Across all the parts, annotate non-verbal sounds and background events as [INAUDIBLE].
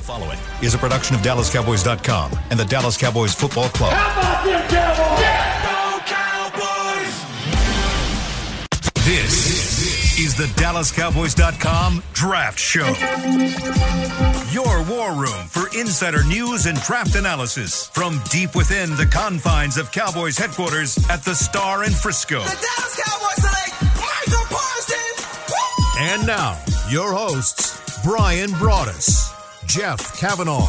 The following is a production of DallasCowboys.com and the Dallas Cowboys Football Club. How about them Cowboys? This is the DallasCowboys.com Draft Show. Your war room for insider news and draft analysis from deep within the confines of Cowboys headquarters at the Star in Frisco. The Dallas Cowboys select Micah Parsons. Woo! And now, your hosts, Bryan Broaddus, Jeff Cavanaugh,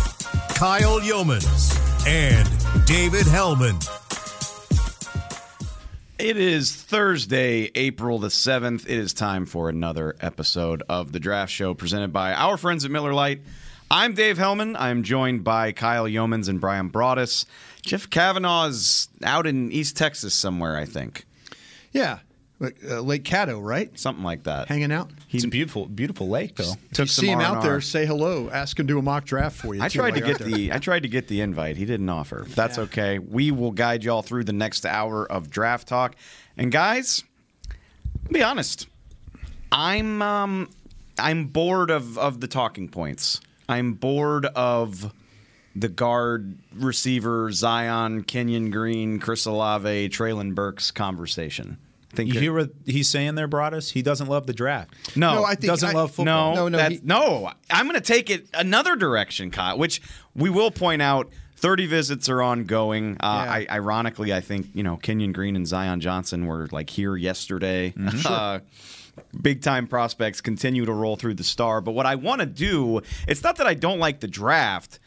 Kyle Youmans, and David Helman. It is Thursday, April the 7th. It is time for another episode of the Draft Show presented by our friends at Miller Lite. I'm Dave Helman. I'm joined by Kyle Youmans and Bryan Broaddus. Jeff Cavanaugh is out in East Texas somewhere, I think. Yeah, like, uh, Lake Caddo, right? Something like that. Hanging out. It's a beautiful, beautiful lake, though. If Took you see him out R&R. there, say hello. Ask him to do a mock draft for you. I tried to get the I tried to get the invite. He didn't offer. That's Yeah. okay. We will guide y'all through the next hour of draft talk. And guys, be honest. I'm um I'm bored of of the talking points. I'm bored of the guard receiver Zion, Kenyon Green, Chris Olave, Treylon Burks conversation. Think You hear what he's saying there, Broaddus? He doesn't love the draft. no, No, I think doesn't I- love football. No, No, no, he- no. I'm going to take it another direction, Kyle. Which we will point out. 30 visits are ongoing. Uh, Yeah. I, ironically, I think you know Kenyon Green and Zion Johnson were like here yesterday. Mm-hmm. Uh, big time prospects continue to roll through the star. But what I want to do, it's not that I don't like the draft.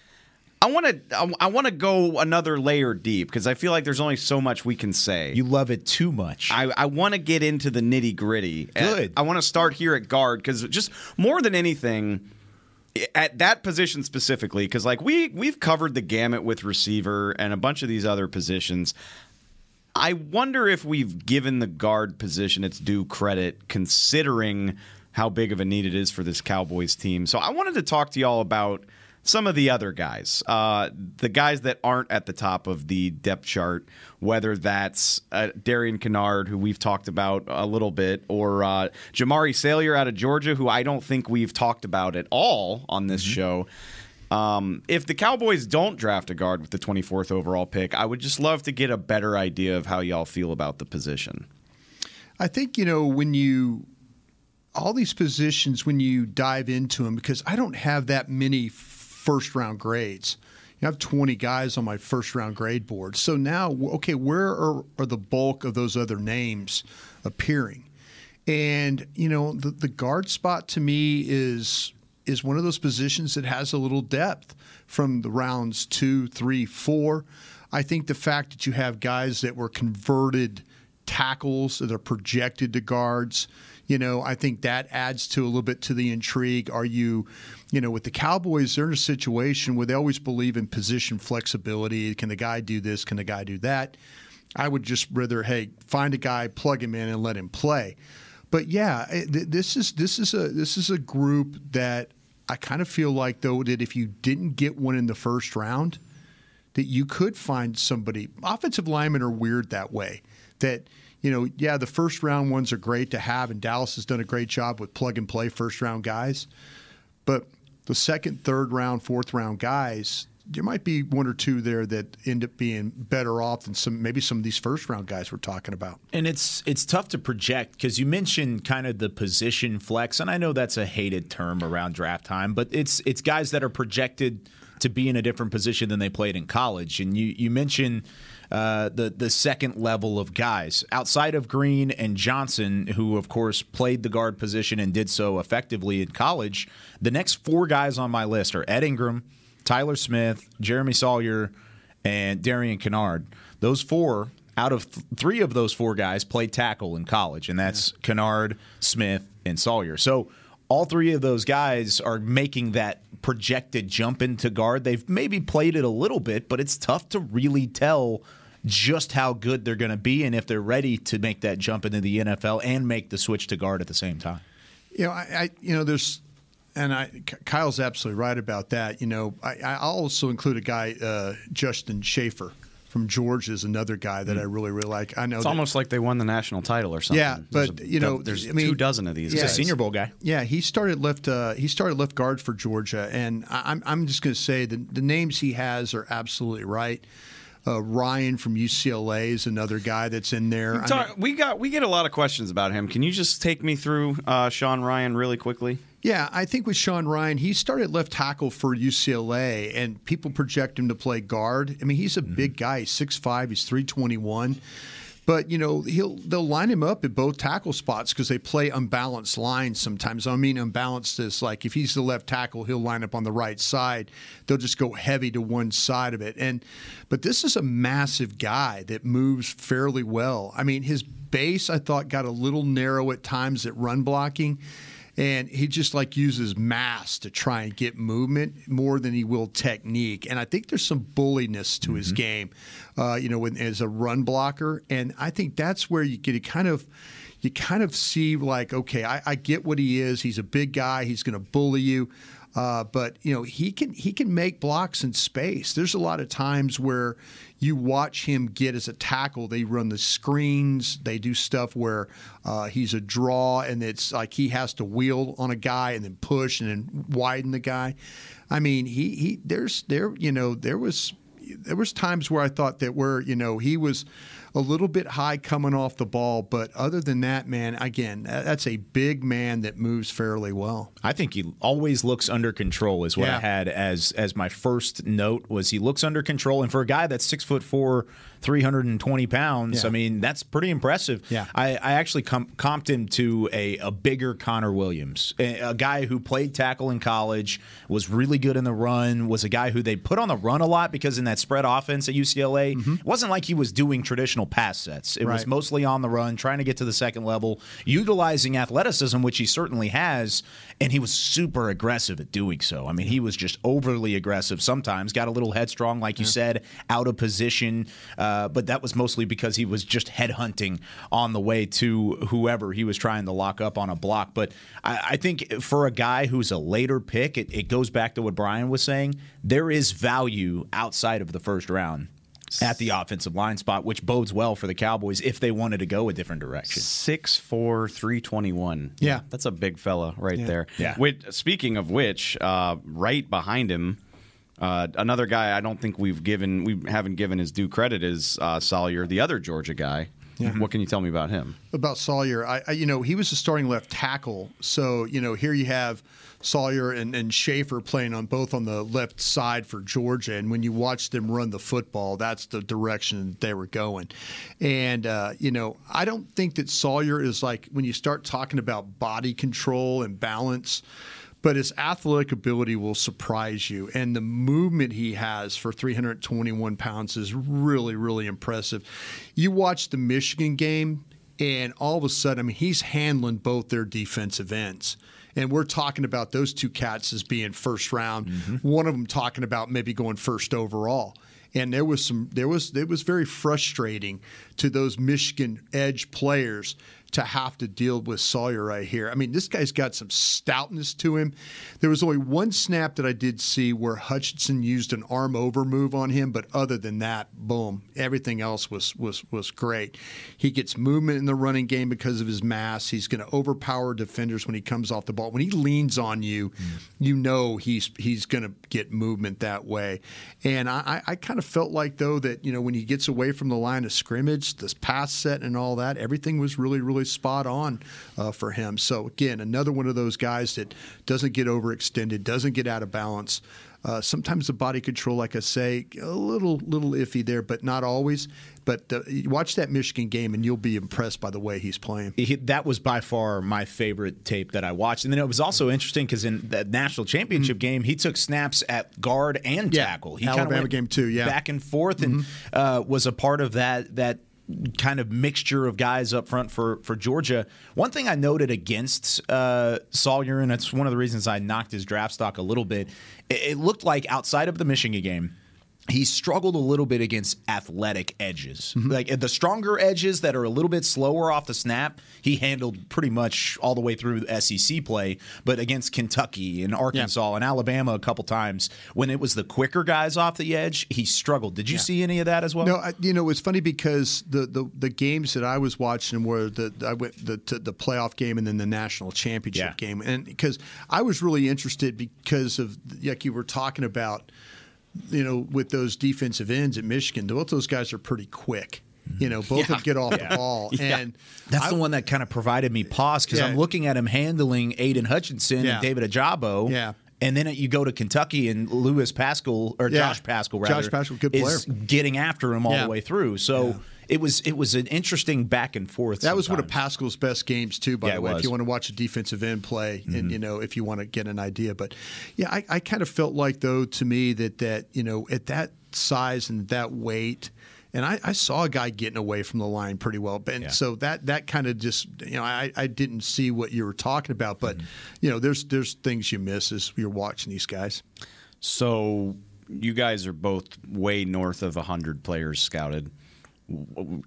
I want to I, I want to go another layer deep because I feel like there's only so much we can say. You love it too much. I, I want to get into the nitty gritty. Good. I want to start here at guard because just more than anything, at that position specifically, because like we we've covered the gamut with receiver and a bunch of these other positions. I wonder if we've given the guard position its due credit, considering how big of a need it is for this Cowboys team. So I wanted to talk to y'all about some of the other guys, uh, the guys that aren't at the top of the depth chart, whether that's uh, Darian Kinnard, who we've talked about a little bit, or uh, Jamaree Salyer out of Georgia, who I don't think we've talked about at all on this show. Um, if the Cowboys don't draft a guard with the 24th overall pick, I would just love to get a better idea of how y'all feel about the position. I think you know when you all these positions when you dive into them because I don't have that many first round grades. You I have 20 guys on my first round grade board. So now, okay, where are, are the bulk of those other names appearing? And you know, the, the guard spot to me is is one of those positions that has a little depth from the rounds two, three, four. I think the fact that you have guys that were converted tackles that are projected to guards, you know, I think that adds to a little bit to the intrigue. Are you, you know, with the Cowboys, they're in a situation where they always believe in position flexibility. Can the guy do this? Can the guy do that? I would just rather, hey, find a guy, plug him in, and let him play. But yeah, eh, this is this is a this is a group that I kind of feel like though that if you didn't get one in the first round, that you could find somebody. Offensive linemen are weird that way. That you know, yeah, the first round ones are great to have, and Dallas has done a great job with plug and play first round guys. But the second, third round, fourth round guys, there might be one or two there that end up being better off than some maybe some of these first round guys we're talking about. and it's it's tough to project because you mentioned kind of the position flex, and I know that's a hated term around draft time, but it's it's guys that are projected to be in a different position than they played in college. And you you mentioned uh, the the second level of guys outside of Green and Johnson, who of course played the guard position and did so effectively in college. The next four guys on my list are Ed Ingram, Tyler Smith, Jeremy Sawyer, and Darian Kinnard. Those four out of th- three of those four guys played tackle in college, and that's Kinnard, Smith, and Sawyer. So all three of those guys are making that projected jump into guard. They've maybe played it a little bit, but it's tough to really tell just how good they're going to be and if they're ready to make that jump into the NFL and make the switch to guard at the same time. You know, I, I you know, there's, and I, Kyle's absolutely right about that. You know, I, I also include a guy, uh, Justin Shaffer from Georgia is another guy that I really really like. I know It's that- almost like they won the national title or something. Yeah, but, a- you know, there's I mean, two dozen of these. yeah, He's a. Senior Bowl guy. Yeah, he started left. Uh, he started left guard for Georgia, and I, I'm I'm just going to say the the names he has are absolutely right. Uh, Rhyan from UCLA is another guy that's in there. I mean- we got we get a lot of questions about him. Can you just take me through uh, Sean Rhyan really quickly? Yeah, I think with Sean Rhyan, he started left tackle for UCLA, and people project him to play guard. I mean, he's a big guy. He's 6'5", he's 321. But you know he'll they'll line him up at both tackle spots because they play unbalanced lines sometimes. I mean unbalanced is like if he's the left tackle, he'll line up on the right side. They'll just go heavy to one side of it. And but this is a massive guy that moves fairly well. I mean his base I thought got a little narrow at times at run blocking and he just like uses mass to try and get movement more than he will technique. And I think there's some bulliness to his game, uh, you know, when, as a run blocker. And I think that's where you get to kind of. You kind of see like, okay, I, I get what he is. He's a big guy. He's going to bully you, uh, but you know he can he can make blocks in space. There's a lot of times where you watch him get as a tackle. They run the screens. They do stuff where uh, he's a draw, and it's like he has to wheel on a guy and then push and then widen the guy. I mean, he he there's there you know there was there was times where I thought that where you know he was a little bit high coming off the ball, but other than that, man, again, that's a big man that moves fairly well. I think he always looks under control. Is what Yeah. I had as as my first note was he looks under control, and for a guy that's six foot four, three hundred and twenty pounds, Yeah. I mean that's pretty impressive. Yeah. I, I actually com- comped him to a, a bigger Connor Williams, a, a guy who played tackle in college, was really good in the run, was a guy who they put on the run a lot because in that spread offense at UCLA, mm-hmm. it wasn't like he was doing traditional pass sets. It was mostly on the run, trying to get to the second level, utilizing athleticism, which he certainly has, and he was super aggressive at doing so. I mean, he was just overly aggressive sometimes, got a little headstrong, like you said, out of position, uh, but that was mostly because he was just headhunting on the way to whoever he was trying to lock up on a block. But I, I think for a guy who's a later pick, it, it goes back to what Bryan was saying. There is value outside of the first round at the offensive line spot, which bodes well for the Cowboys if they wanted to go a different direction. Six four three twenty one. Yeah. that's a big fella right there. Yeah. Which, speaking of which, uh, right behind him, uh, another guy I don't think we've given we haven't given his due credit is uh, Sawyer, the other Georgia guy. Yeah. What can you tell me about him? about Sawyer, I, I you know he was a starting left tackle. So you know here you have Sawyer and, and Shaffer playing on both on the left side for Georgia, and when you watch them run the football, that's the direction they were going. And uh, you know I don't think that Sawyer is like when you start talking about body control and balance. But his athletic ability will surprise you, and the movement he has for 321 pounds is really, really impressive. You watch the Michigan game, and all of a sudden, I mean, he's handling both their defensive ends. And we're talking about those two cats as being first round. Mm-hmm. One of them talking about maybe going first overall. And there was some, there was, it was very frustrating to those Michigan edge players to have to deal with Sawyer right here. I mean, this guy's got some stoutness to him. There was only one snap that I did see where Hutchinson used an arm over move on him, but other than that, boom, everything else was was was great. He gets movement in the running game because of his mass. He's going to overpower defenders when he comes off the ball. When he leans on you, you know he's he's going to get movement that way. And I, I kind of felt like though that you know when he gets away from the line of scrimmage, this pass set and all that, everything was really really spot on uh, for him. So again, another one of those guys that doesn't get overextended, doesn't get out of balance. Uh, sometimes the body control, like I say, a little little iffy there, but not always. But uh, watch that Michigan game, and you'll be impressed by the way he's playing. He, that was by far my favorite tape that I watched. And then it was also interesting because in the national championship game, he took snaps at guard and. Yeah, tackle. He Alabama game too, yeah. Mm-hmm. back and forth, and uh, was a part of that that kind of mixture of guys up front for for Georgia. One thing I noted against uh, Sawyer, and that's one of the reasons I knocked his draft stock a little bit. It, it looked like outside of the Michigan game. He struggled a little bit against athletic edges. Mm-hmm. Like the stronger edges that are a little bit slower off the snap, he handled pretty much all the way through SEC play. But against Kentucky and Arkansas and Alabama a couple times, when it was the quicker guys off the edge, he struggled. Did you see any of that as well? No, I, you know it's funny because the, the, the games that I was watching were the I went the to the playoff game and then the national championship Yeah. game, and because I was really interested because of like you were talking about, you know, with those defensive ends at Michigan, both those guys are pretty quick. Mm-hmm. You know, both of get off the ball, and That's I- the one that kind of provided me pause because Yeah. I'm looking at him handling Aidan Hutchinson Yeah. and David Ojabo. Yeah. And then you go to Kentucky and Lewis Paschal or Yeah. Josh Paschal rather Josh Paschal, good player, is getting after him all Yeah. the way through. So it was it was an interesting back and forth. That was one of sometimes. Paschal's best games too. By Yeah, the way, if was. Mm-hmm. you want to watch a defensive end play, and you know if you want to get an idea, but yeah, I, I kind of felt like though to me that that you know at that size and that weight. And I, I saw a guy getting away from the line pretty well, and Yeah. so that that kind of just you know I, I didn't see what you were talking about, but Mm-hmm. you know there's there's things you miss as you're watching these guys. So you guys are both way north of 100 players scouted.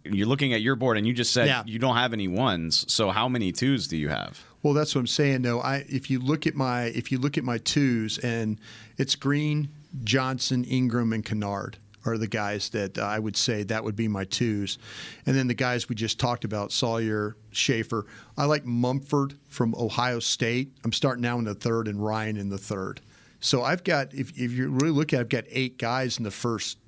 You're looking at your board, and you just said Yeah. you don't have any ones. So how many twos do you have? Well, that's what I'm saying. though. I if you look at my if you look at my twos, and it's Green, Johnson, Ingram, and Kinnard are the guys that uh, I would say that would be my twos, and then the guys we just talked about, Sawyer, Shaffer. I like Munford from Ohio State. I'm starting now in the third, and Rhyan in the third. So I've got if if you really look at, it, I've got eight guys in the first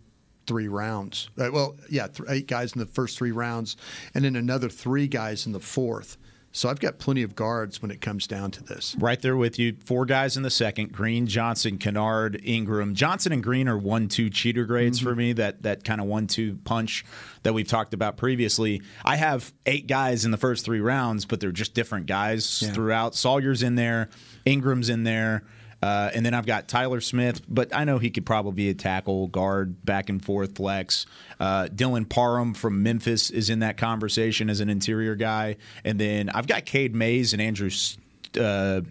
three rounds. Uh, well, yeah, th- eight guys in the first three rounds, and then another three guys in the fourth. So I've got plenty of guards when it comes down to this. Right there with you. Four guys in the second: Green, Johnson, Kinnard, Ingram. Johnson and Green are one-two cheater grades Mm-hmm. for me. That that kind of one-two punch that we've talked about previously. I have eight guys in the first three rounds, but they're just different guys Yeah. throughout. Sawyer's in there, Ingram's in there. Uh, and then I've got Tyler Smith, but I know he could probably be a tackle, guard, back and forth flex. Uh, Dylan Parham from Memphis is in that conversation as an interior guy. And then I've got Cade Mays and Andrew uh,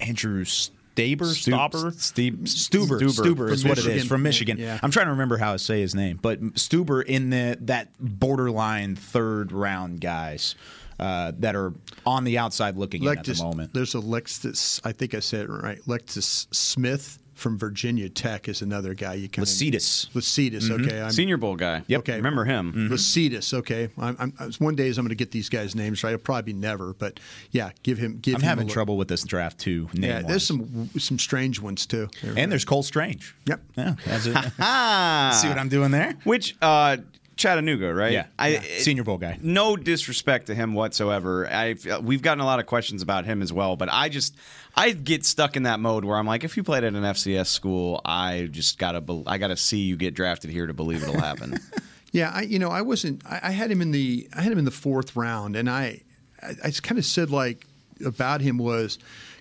Andrew Staber, Stauber, Stueber, Stueber. Stueber is what it is from Michigan. Yeah. I'm trying to remember how to say his name, but Stueber in the that borderline third round guys uh, that are on the outside looking in at the moment. There's a Lexus. I think I said it right. Lexus Smith from Virginia Tech is another guy you kind Lecitus. of Lecitus. Okay, I'm, Senior Bowl guy. Yep. Okay. Remember him? Lecitus. Okay, I'm, I'm, one day is I'm going to get these guys' names right. I'll probably never, but yeah, give him. Give I'm him having look. trouble with this draft too. Yeah, name-wise. there's some some strange ones too. and there's Cole Strange. Yep. Yeah. that's it. Ah, See what I'm doing there? Which uh, Chattanooga, right? Yeah. I, Yeah. Senior Bowl guy. No disrespect to him whatsoever. I we've gotten a lot of questions about him as well, but I just I get stuck in that mode where I'm like, if you played at an FCS school, I just gotta be- I gotta see you get drafted here to believe it'll happen. [LAUGHS] Yeah, I you know I wasn't. I, I had him in the I had him in the fourth round, and I I, I kind of said like about him was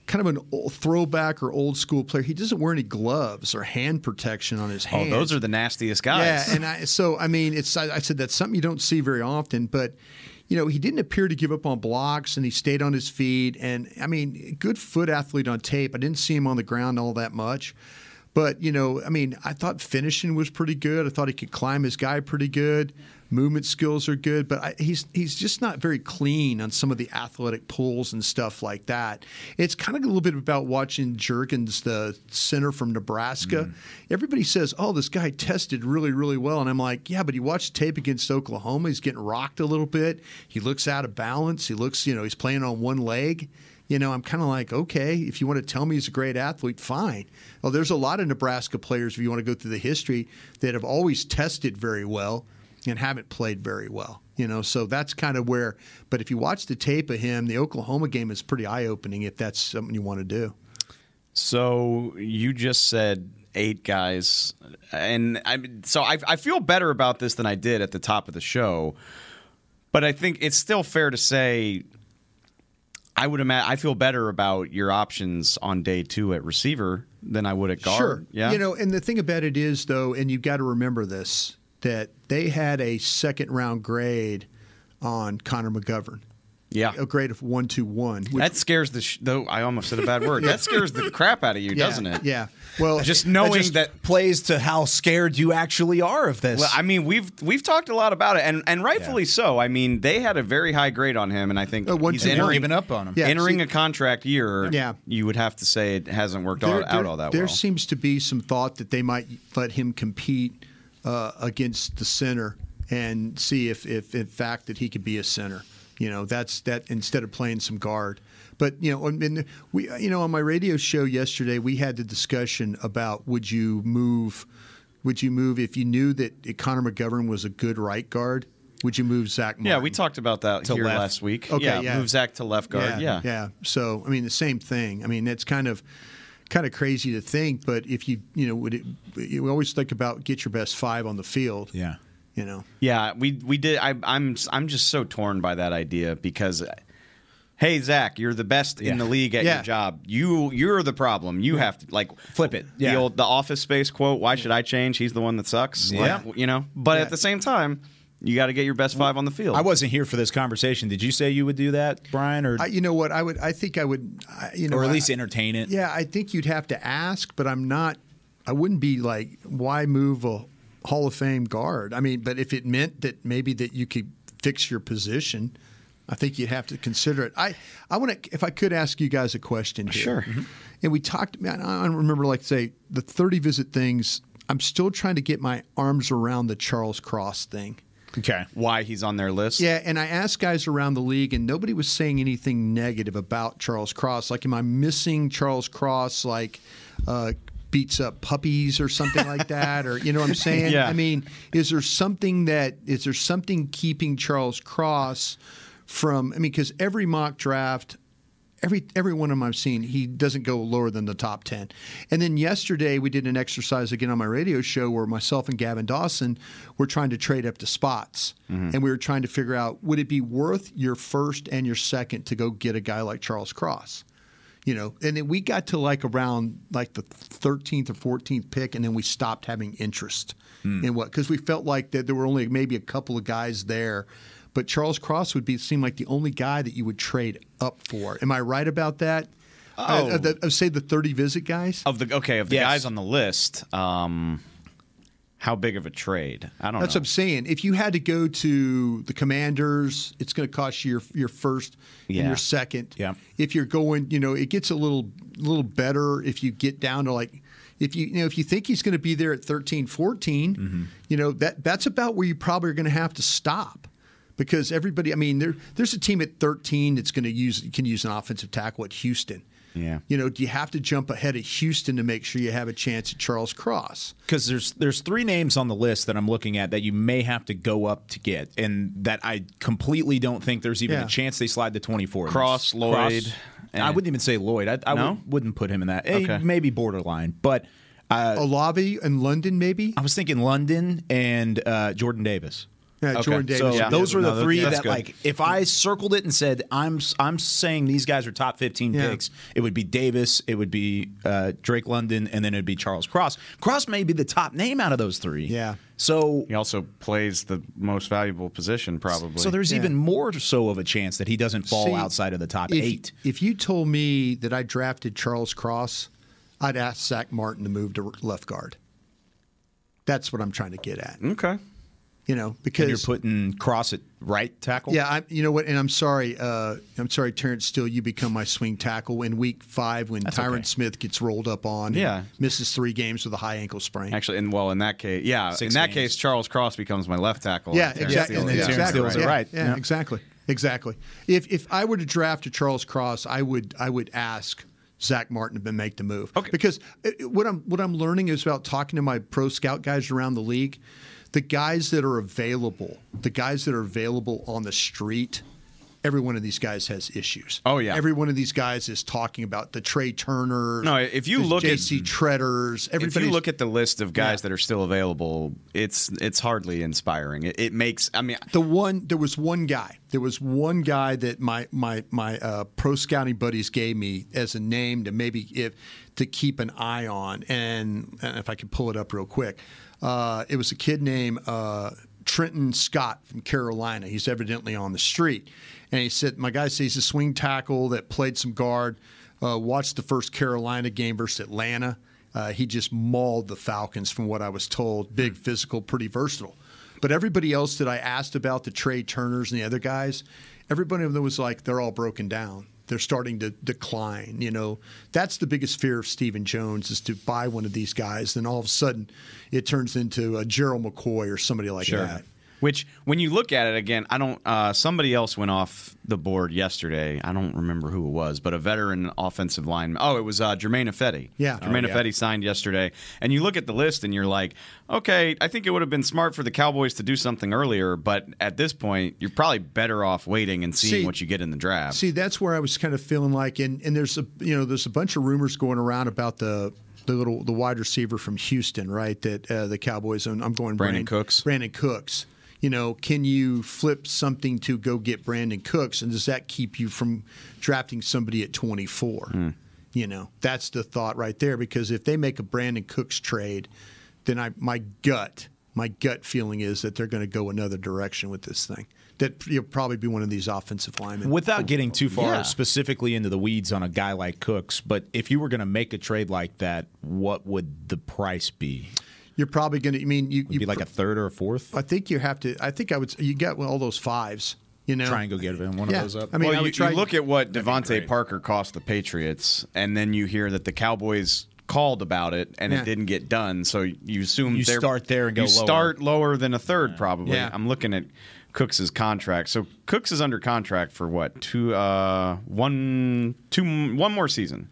kind of an old throwback or old school player. He doesn't wear any gloves or hand protection on his oh, hands. oh, those are the nastiest guys. Yeah, and I so I mean it's I, I said that's something you don't see very often, but you know he didn't appear to give up on blocks and he stayed on his feet and I mean good foot athlete on tape. I didn't see him on the ground all that much. But you know, I mean, I thought finishing was pretty good. I thought he could climb his guy pretty good. Movement skills are good, but I, he's he's just not very clean on some of the athletic pulls and stuff like that. It's kind of a little bit about watching Jurgens, the center from Nebraska. Mm. Everybody says, "Oh, this guy tested really, really well," and I'm like, "Yeah, but he watched tape against Oklahoma. He's getting rocked a little bit. He looks out of balance. He looks, you know, he's playing on one leg." You know, I'm kind of like, okay, if you want to tell me he's a great athlete, fine. Well, there's a lot of Nebraska players, if you want to go through the history, that have always tested very well and haven't played very well. You know, so that's kind of where. But if you watch the tape of him, the Oklahoma game is pretty eye opening if that's something you want to do. So you just said eight guys, and I so I, I feel better about this than I did at the top of the show, but I think it's still fair to say I would imagine I feel better about your options on day two at receiver than I would at guard. Sure. Yeah. You know, and the thing about it is, though, and you've got to remember this, that they had a second round grade on Connor McGovern. Yeah. a grade of one two one. That scares the sh- though. I almost said a bad word. [LAUGHS] That scares the crap out of you, yeah, doesn't it? Yeah. Well, Just knowing That just that plays to how scared you actually are of this. Well, I mean, we've we've talked a lot about it, and and rightfully so. I mean, they had a very high grade on him, and I think Uh, one, he's entering Giving up on him. Yeah, entering see- a contract year. Yeah. you would have to say it hasn't worked all, there, out all that there well. There seems to be some thought that they might let him compete uh, against the center and see if, if, in fact, that he could be a center. You know, that's that instead of playing some guard. But you know, and we, you know, on my radio show yesterday, we had the discussion about would you move, would you move if you knew that Connor McGovern was a good right guard? Would you move Zach? Martin? yeah, we talked about that To here left. last week. Okay, yeah, yeah. move Zach to left guard. Yeah, yeah. So I mean, the same thing. I mean, it's kind of kind of crazy to think, but if you you know, would it? You always think about get your best five on the field. yeah. You know. Yeah, we we did. I, I'm I'm just so torn by that idea because, hey Zach, you're the best in the league at Yeah. your job. You you're the problem. You have to like Flip it. The Yeah. old the Office Space quote. Why should I change? He's the one that sucks. Yeah. Like, you know. But Yeah. at the same time, you got to get your best five on the field. I wasn't here for this conversation. Did you say you would do that, Bryan, or I, you know what? I would. I think I would. I, you know, or at least I, entertain it? Yeah, I think you'd have to ask, but I'm not. I wouldn't be like, why move a Hall of Fame guard? I mean, but if it meant that maybe that you could fix your position, I think you'd have to consider it. I, I want to, if I could ask you guys a question here. Sure. Mm-hmm. And we talked, man, I don't remember, like, say, the 30 visit things. I'm still trying to get my arms around the Charles Cross thing. Okay. why he's on their list. Yeah, and I asked guys around the league, and nobody was saying anything negative about Charles Cross. Like, am I missing Charles Cross? Like, uh, beats up puppies or something like that, or you know what I'm [LAUGHS] saying? Yeah. I mean, is there something that is there something keeping Charles Cross from? I mean, because every mock draft. Every every one of them I've seen, he doesn't go lower than the top ten. And then yesterday we did an exercise again on my radio show where myself and Gavin Dawson were trying to trade up to spots, mm-hmm. and we were trying to figure out would it be worth your first and your second to go get a guy like Charles Cross, you know? And then we got to like around like the thirteenth or fourteenth pick, and then we stopped having interest hmm. in what because we felt like that there were only maybe a couple of guys there. But Charles Cross would be seem like the only guy that you would trade up for. Am I right about that? Oh. Uh, of the, of, say the thirty visit guys. Of the okay, of the Yes. guys on the list, um, how big of a trade? I don't That's know. what I'm saying. If you had to go to the Commanders, it's going to cost you your your first and your second. Yeah. If you're going, you know, it gets a little little better if you get down to like if you you know if you think he's going to be there at 13 14, Mm-hmm. you know, that that's about where you probably are going to have to stop. Because everybody, I mean, there there's a team at 13 that's going to use can use an offensive tackle at Houston. Yeah. You know, do you have to jump ahead of Houston to make sure you have a chance at Charles Cross? because there's there's three names on the list that I'm looking at that you may have to go up to get, and that I completely don't think there's even Yeah. a chance they slide to 24. Cross, Cross- Lloyd, I wouldn't even say Lloyd. I, I No? would, wouldn't put him in that. Eh, Okay. Maybe borderline, but uh, Olave and London, maybe. I was thinking London and uh, Jordan Davis. Yeah, Jordan Davis. So would be those the were the one. three that's that, good. like, if I circled it and said I'm I'm saying these guys are top 15 Yeah. picks, it would be Davis, it would be uh, Drake London, and then it'd be Charles Cross. Cross may be the top name out of those three. Yeah. So He also plays the most valuable position, probably. so there's Yeah. even more so of a chance that he doesn't fall See, outside of the top if, eight. If you told me that I drafted Charles Cross, I'd ask Zach Martin to move to left guard. That's what I'm trying to get at. okay. You know, And because you're putting Cross at right tackle. yeah, I, you know what? And I'm sorry, uh, I'm sorry, Terence Steele. You become my swing tackle in week five when That's Tyron okay. Smith gets rolled up on. and Yeah. misses three games with a high ankle sprain. Actually, and well, in that case, yeah, Six in that case, Charles Cross becomes my left tackle. Yeah, and exactly. Steele And then is- Terence exactly. Steele's yeah, right. Yeah, Yeah. exactly. Exactly. If if I were to draft a Charles Cross, I would I would ask Zach Martin to make the move. Okay. Because what I'm what I'm learning is about talking to my pro scout guys around the league, the guys that are available, the guys that are available on the street. Every one of these guys has issues. Oh, yeah. Every one of these guys is talking about the Trai Turners. No, if you the look at- JC Tretters, If you look at the list of guys Yeah. that are still available, it's it's hardly inspiring. It, it makes. I mean, the one there was one guy there was one guy that my my my uh, pro scouting buddies gave me as a name to maybe if to keep an eye on and, and if I could pull it up real quick uh, it was a kid named uh, Trenton Scott from Carolina. He's evidently on the street. And he said, My guy says he's a swing tackle that played some guard, uh, watched the first Carolina game versus Atlanta. Uh, he just mauled the Falcons, from what I was told. Big, physical, pretty versatile. But everybody else that I asked about, the Trai Turners and the other guys, everybody of them was like, they're all broken down. They're starting to decline. You know, that's the biggest fear of Stephen Jones is to buy one of these guys. Then all of a sudden, it turns into a Gerald McCoy or somebody like that. Which, when you look at it again, I don't. Uh, somebody else went off the board yesterday. I don't remember who it was, but a veteran offensive lineman. Oh, it was uh, Germain Ifedi. Yeah. Germain Oh, yeah. Signed yesterday. And you look at the list and you're like, okay, I think it would have been smart for the Cowboys to do something earlier, but at this point, you're probably better off waiting and seeing See- what you get in the draft. See, that's where I was kind of feeling like, and, and there's a you know there's a bunch of rumors going around about the the little the wide receiver from Houston, right? That uh, the Cowboys and I'm going Brandin Brandin Cooks. Brandin Cooks. You know, can you flip something to go get Brandin Cooks, and does that keep you from drafting somebody at 24? Hmm. You know, that's the thought right there. Because if they make a Brandin Cooks trade, then I my gut my gut feeling is that they're going to go another direction with this thing. That you'll probably be one of these offensive linemen. Without getting too far Yeah. specifically into the weeds on a guy like Cooks, but if you were going to make a trade like that, what would the price be? You're probably going to. I mean, you, Would you be like a third or a fourth? I think you have to. I think I would. You got all those fives. You know, Try and go get one Yeah. of those up. I mean, well, I you, try- you look at what That'd DeVante. Parker cost the Patriots, and then you hear that the Cowboys called about it and Yeah. it didn't get done. So you assume You start there and go you lower. start lower than a third, probably. Yeah. I'm looking at Cooks's contract. So Cooks is under contract for what? Two, uh, one, two, one more season.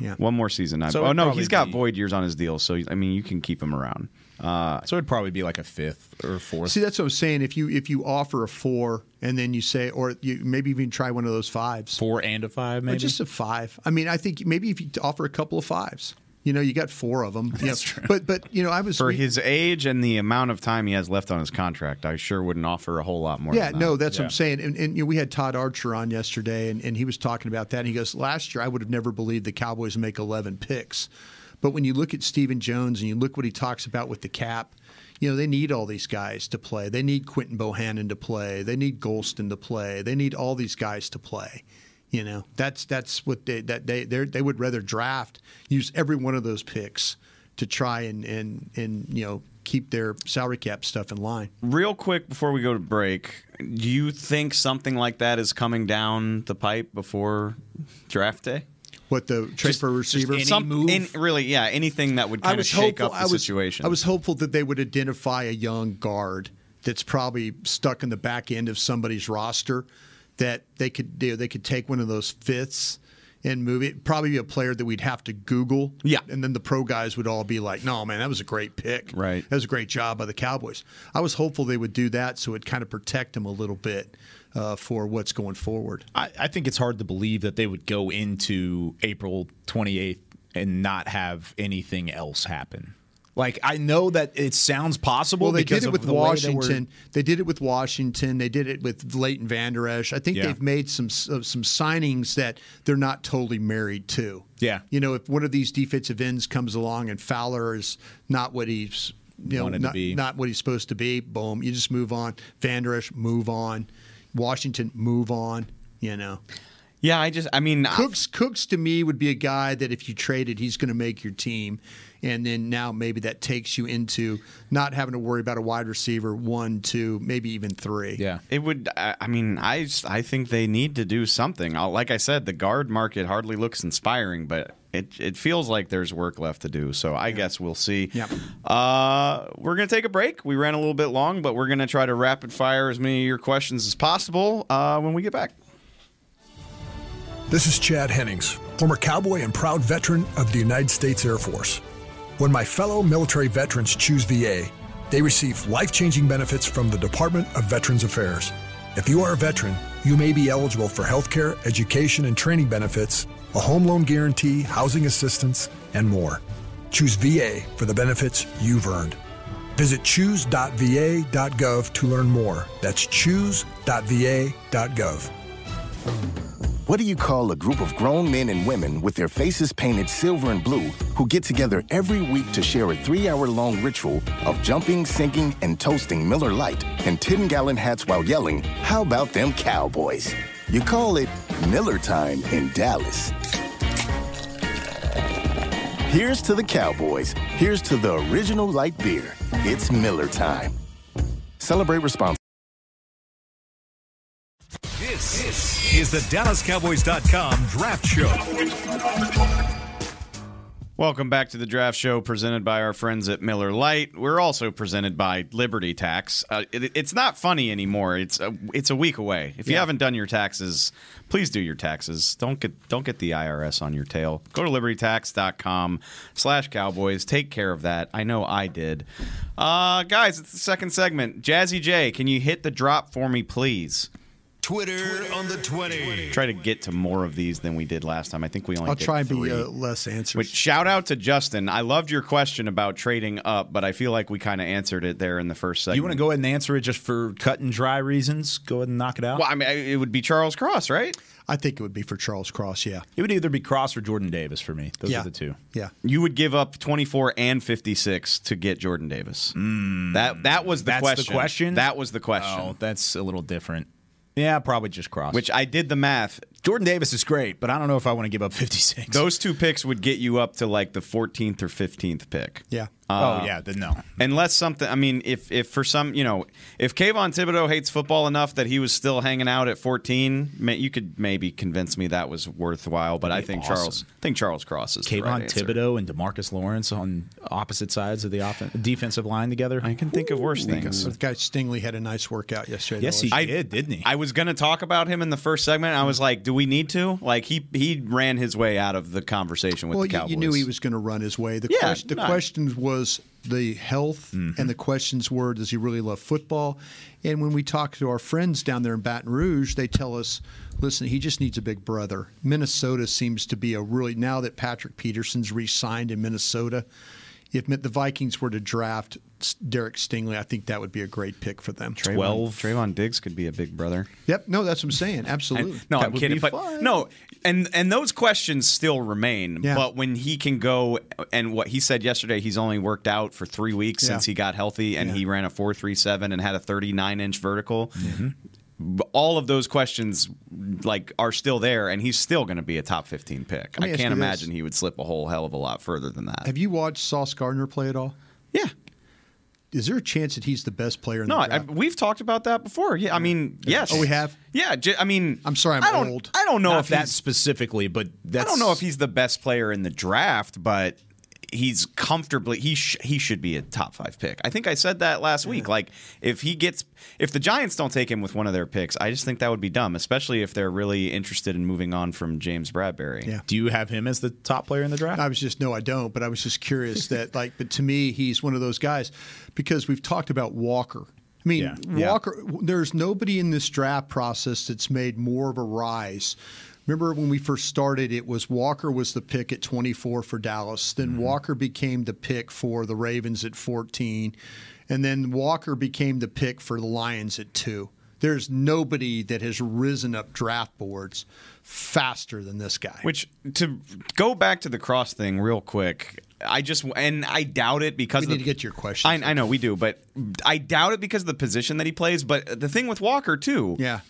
Yeah. One more season. I- So oh it'd no, he's got be- void years on his deal. So I mean, you can keep him around. Uh, so it'd probably be like a fifth or fourth. See, that's what I'm saying. If you if you offer a four and then you say, or you maybe even try one of those fives, Four and a five, or maybe. just a five. I mean, I think maybe if you offer a couple of fives, you know, you got four of them. That's true. But but you know, I was for his age and the amount of time he has left on his contract, I sure wouldn't offer a whole lot more. Yeah, that. no, that's what I'm saying. And, and you know, we had Todd Archer on yesterday, and, and he was talking about that. And he goes, Last year, I would have never believed the Cowboys make 11 picks. But when you look at Stephen Jones and you look what he talks about with the cap, you know, they need all these guys to play. They need Quinton Bohanna to play. They need Golston to play. They need all these guys to play. You know, that's that's what they that they they they would rather draft, use every one of those picks to try and and and you know keep their salary cap stuff in line. Real quick before we go to break, do you think something like that is coming down the pipe before draft day? What the trade for a receiver? any Some, move? in- really, yeah, anything that would kind of shake up the I was, situation. I was hopeful that they would identify a young guard that's probably stuck in the back end of somebody's roster that they could do. They could take one of those fifths and move it. Probably be a player that we'd have to Google. Yeah. and then the pro guys would all be like, "No, man, that was a great pick. Right. that was a great job by the Cowboys." I was hopeful they would do that so it kind of protect them a little bit uh, for what's going forward. I, I think it's hard to believe that they would go into April 28th and not have anything else happen. Like I know that it sounds possible. Well, they because did it of with the way that we're- Washington. They did it with Washington. They did it with Leighton Vander Esch. I think Yeah. they've made some uh, some signings that they're not totally married to. Yeah. you know, if one of these defensive ends comes along and Fowler is not what he's you know not, not what he's supposed to be, boom, you just move on. Vander Esch, move on. Washington, move on. You know, yeah, I just, I mean, Cooks Cooks to me would be a guy that if you traded, he's going to make your team, and then now maybe that takes you into not having to worry about a wide receiver one, two, maybe even three. Yeah. It would. I I mean, I I think they need to do something. I'll- Like I said, the guard market hardly looks inspiring, but it it feels like there's work left to do. So I guess we'll see. Yep. Uh, we're gonna take a break. We ran a little bit long, but we're gonna try to rapid fire as many of your questions as possible uh, when we get back. This is Chad Hennings, former cowboy and proud veteran of the United States Air Force. When my fellow military veterans choose VA, they receive life changing benefits from the Department of Veterans Affairs. If you are a veteran, you may be eligible for healthcare, education, and training benefits, a home loan guarantee, housing assistance, and more. Choose VA for the benefits you've earned. Visit choose.va.gov to learn more. That's choose.va.gov. What do you call a group of grown men and women with their faces painted silver and blue who get together every week to share a three hour long ritual of jumping, singing, and toasting Miller Lite and 10 gallon hats while yelling, How about them cowboys? You call it Miller Time in Dallas. Here's to the Cowboys. Here's to the original light beer. It's Miller Time. Celebrate responsibly. This, this is the DallasCowboys.com Draft Show. Welcome back to the draft show presented by our friends at Miller Lite. We're also presented by Liberty Tax. Uh, it, it's not funny anymore. It's a, it's a week away. If you haven't done your taxes, please do your taxes. Don't get don't get the IRS on your tail. Go to libertytax.com slash cowboys. Take care of that. I know I did. Uh, guys, it's the second segment. Jazzy J, can you hit the drop for me, please? Twitter, on the 20. Try to get to more of these than we did last time. I think we only I'll did try and be uh, less answers. But shout out to Justin. I loved your question about trading up, but I feel like we kind of answered it there in the first segment. You want to go ahead and answer it just for cut and dry reasons? Go ahead and knock it out. Well, I mean, it would be Charles Cross, right? I think it would be for Charles Cross. Yeah. It would either be Cross or Jordan Davis for me. Those yeah. are the two. Yeah. You would give up 24 and 56 to get Jordan Davis. that that was the That's question. the question. That was the question. Oh, that's a little different. Yeah, probably just Cross. Which I did the math. Jordan Davis is great, but I don't know if I want to give up 56. Those two picks would get you up to like the 14th or 15th pick. Yeah. Oh uh, yeah, then no. Unless something, I mean, if if for some, you know, if Kayvon Thibodeaux hates football enough that he was still hanging out at 14, may, you could maybe convince me that was worthwhile. But I That'd be think awesome. Charles, I think Charles Cross is the Kayvon right. Thibodeaux and Demarcus Lawrence on opposite sides of the offen- defensive line together. I can think of worse things. The guy Stingley had a nice workout yesterday. yes, he I- did, didn't he? I was going to talk about him in the first segment. I was like, do we need to? Like he he ran his way out of the conversation with well, the Cowboys. you knew he was going to run his way. The, Yeah, question, the no. questions was the health, Mm-hmm. and the questions were, does he really love football? And when we talk to our friends down there in Baton Rouge, they tell us, listen, he just needs a big brother. Minnesota seems to be a really now that Patrick Peterson's re-signed in Minnesota. If the Vikings were to draft Derek Stingley, I think that would be a great pick for them. Trevon, 12. Trevon Diggs could be a big brother. Yep, no, that's what I'm saying. Absolutely. no, That I'm would kidding. be But fun. no, and and those questions still remain. Yeah. But when he can go and what he said yesterday, he's only worked out for three weeks Yeah. since he got healthy, and Yeah. he ran a four three seven and had a thirty nine inch vertical. Mm-hmm. B- All of those questions like are still there, and he's still going to be a top fifteen pick. I can't you this. imagine he would slip a whole hell of a lot further than that. Have you watched Sauce Gardner play at all? yeah. Is there a chance that he's the best player in No, the I, draft? we've talked about that before. Yeah, I mean, yes. Oh, we have? Yeah, j- I mean, I'm sorry, I'm I don't, old. I don't know Not if that specifically, but that's I don't know if he's the best player in the draft, but he's comfortably he sh- he should be a top five pick. I think I said that last week. Like if he gets if the Giants don't take him with one of their picks, I just think that would be dumb, especially if they're really interested in moving on from James Bradberry. Yeah. Do you have him as the top player in the draft? I was just no, I don't. But I was just curious that [LAUGHS] like, but to me, he's one of those guys because we've talked about Walker. I mean, Yeah. Yeah. Walker. There's nobody in this draft process that's made more of a rise. Remember when we first started, it was Walker was the pick at 24 for Dallas. Then mm-hmm. Walker became the pick for the Ravens at 14, and then Walker became the pick for the Lions at two. There's nobody that has risen up draft boards faster than this guy. Which to go back to the cross thing real quick, I just and I doubt it because we of need the- to get to your question. I, I know we do, but I doubt it because of the position that he plays. But the thing with Walker too, Yeah.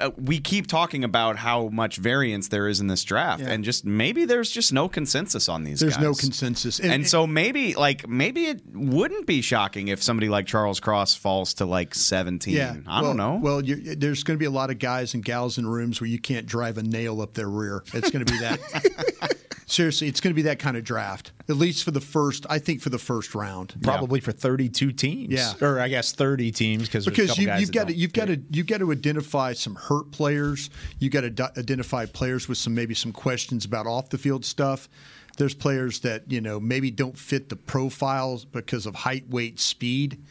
Uh, we keep talking about how much variance there is in this draft, Yeah. and just maybe there's just no consensus on these. There's guys. no consensus. And- and, so maybe like maybe it wouldn't be shocking if somebody like Charles Cross falls to like 17. Yeah, I well, don't know. Well, there's going to be a lot of guys and gals in rooms where you can't drive a nail up their rear. It's going to be that. [LAUGHS] Seriously, it's going to be that kind of draft. At least for the first, I think for the first round. Probably for 32 teams. Yeah. Or I guess 30 teams because Because you, you've got to you've got to you've got to identify some hurt players. You've got to d- identify players with some maybe some questions about off the field stuff. There's players that you know maybe don't fit the profiles because of height, weight, speed.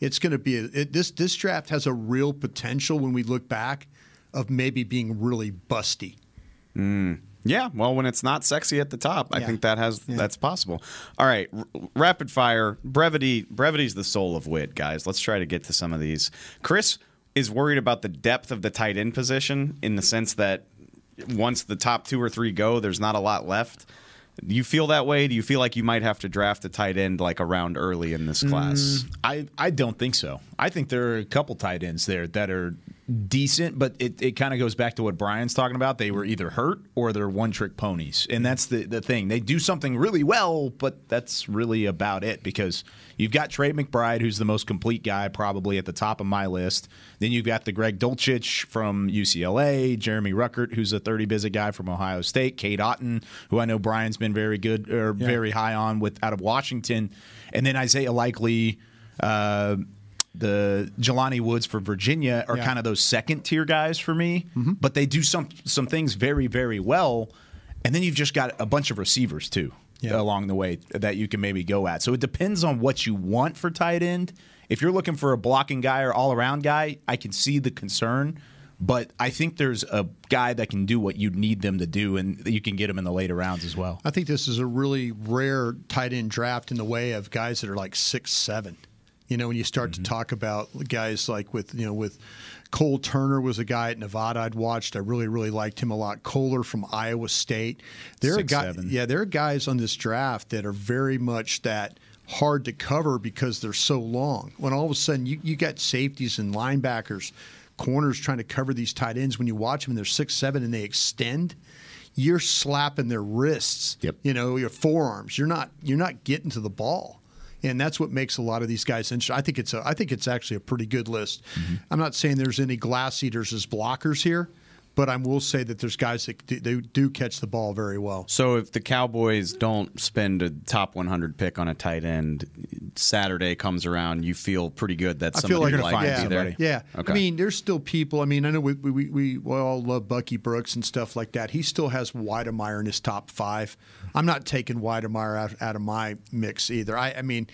It's going to be a, it, this this draft has a real potential when we look back of maybe being really busty. Mm. Yeah, well, when it's not sexy at the top, I Yeah. think that has that's possible. All right, r- rapid fire, brevity. Brevity's the soul of wit, guys. Let's try to get to some of these. Chris is worried about the depth of the tight end position in the sense that once the top two or three go, there's not a lot left. Do you feel that way? Do you feel like you might have to draft a tight end like around early in this class? Mm, I, I don't think so. I think there are a couple tight ends there that are decent, but it, it kind of goes back to what Bryan's talking about. They were either hurt or they're one trick ponies. And that's the, the thing. They do something really well, but that's really about it because you've got Trey McBride, who's the most complete guy probably at the top of my list. Then you've got the Greg Dulcich from UCLA, Jeremy Ruckert, who's a 30 visit guy from Ohio State, Cade Otton, who I know Bryan's been very good or very high on with out of Washington, and then Isaiah Likely. Uh, the Jelani Woods for Virginia are Yeah. kind of those second tier guys for me, mm-hmm. but they do some some things very very well. And then you've just got a bunch of receivers too Yeah. along the way that you can maybe go at. So it depends on what you want for tight end. If you're looking for a blocking guy or all around guy, I can see the concern. But I think there's a guy that can do what you need them to do, and you can get him in the later rounds as well. I think this is a really rare tight end draft in the way of guys that are like six seven. You know, when you start Mm-hmm. to talk about guys like with you know with Cole Turner was a guy at Nevada I'd watched. I really really liked him a lot. Kolar from Iowa State. There are guys, seven. yeah, there are guys on this draft that are very much that hard to cover because they're so long. When all of a sudden you you got safeties and linebackers, corners trying to cover these tight ends. When you watch them and they're six seven and they extend you're slapping their wrists, Yep. you know, your forearms. You're not you're not getting to the ball. And that's what makes a lot of these guys interesting. I think it's a I think it's actually a pretty good list. Mm-hmm. I'm not saying there's any glass eaters as blockers here, but I will say that there's guys that do, they do catch the ball very well. So if the Cowboys don't spend a top 100 pick on a tight end, Saturday comes around, you feel pretty good that I feel like gonna like find be there. somebody. Yeah. Okay. I mean, there's still people. I mean, I know we, we, we, we all love Bucky Brooks and stuff like that. He still has Wydermyer in his top five. I'm not taking Wydermyer out, out of my mix either. I, I mean,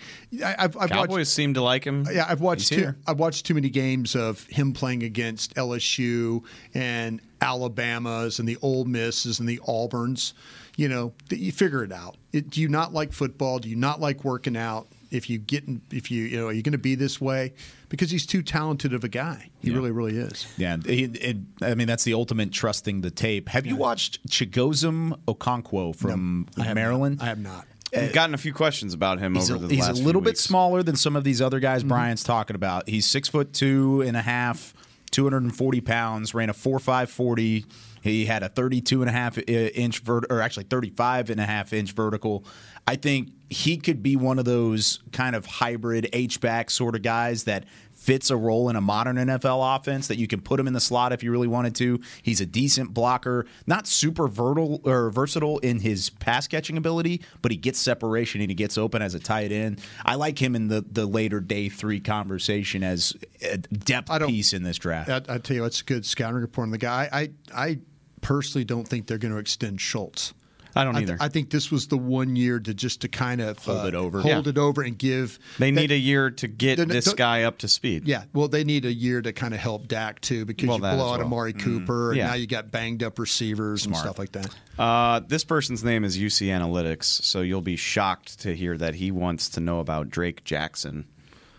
I, I've, I've Cowboys watched. seem to like him. Yeah, I've watched He's too. here. I've watched too many games of him playing against LSU and Alabama's and the Ole Misses and the Auburns. You know, you figure it out. It, do you not like football? Do you not like working out? If you get, in, if you, you know, are you going to be this way? Because he's too talented of a guy. He really, really is. Yeah, it, it, I mean that's the ultimate trusting the tape. Have you watched Chigoziem Okonkwo from I Maryland? Not. I have not. We've uh, gotten a few questions about him He's, over a, the he's a last few little bit weeks. smaller than some of these other guys mm-hmm. Brian's talking about. He's six foot two and a half, 240 pounds, ran a 4.5 40. He had a 32 and a half inch vert, or actually 35 and a half inch vertical. I think he could be one of those kind of hybrid H back sort of guys that fits a role in a modern NFL offense that you can put him in the slot if you really wanted to. He's a decent blocker, not super versatile or versatile in his pass catching ability, but he gets separation and he gets open as a tight end. I like him in the the later day three conversation as a depth piece in this draft. I, I tell you, it's a good scouting report on the guy. I, I personally don't think they're going to extend Schultz. I don't I, either. I think this was the one year to just to kind of Hold uh, it over. hold Yeah. it over, and give. they need a year to get They're- this guy up to speed. Yeah, well, they need a year to kind of help Dak too, because Well, you that blow out well. Amari Cooper, and Yeah. now you got banged up receivers and stuff like that. Uh, this person's name is UC Analytics, so you'll be shocked to hear that he wants to know about Drake Jackson,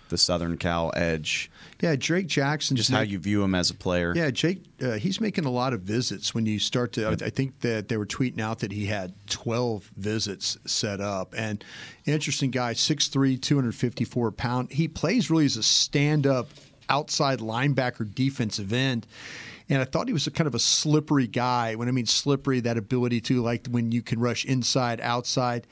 the Southern Cal edge. Yeah, Drake Jackson. Just how you view him as a player. Yeah, Jake, uh, he's making a lot of visits. When you start to, I I think that they were tweeting out that he had 12 visits set up. And interesting guy, 6'3", 254 pound. He plays really as a stand up outside linebacker defensive end. And I thought he was a kind of a slippery guy. When I mean slippery, that ability to like when you can rush inside, outside.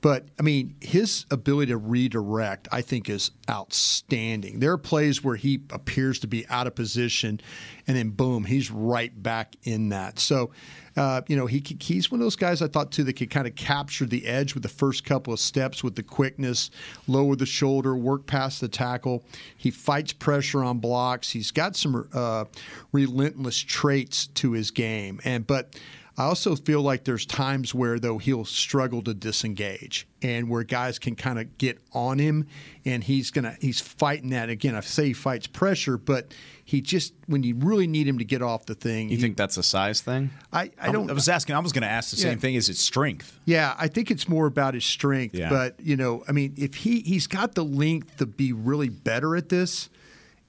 But I mean, his ability to redirect, I think, is outstanding. There are plays where he appears to be out of position, and then boom, he's right back in that. So, uh, you know, he he's one of those guys I thought too that could kind of capture the edge with the first couple of steps with the quickness, lower the shoulder, work past the tackle. He fights pressure on blocks. He's got some uh, relentless traits to his game, and but. I also feel like there's times where though he'll struggle to disengage and where guys can kind of get on him and he's gonna he's fighting that again. I say he fights pressure, but he just when you really need him to get off the thing, You he- think that's a size thing? I, I don't I was asking. I was going to ask the Yeah. same thing. Is it strength? yeah, I think it's more about his strength. Yeah. But you know, I mean, if he he's got the length to be really better at this,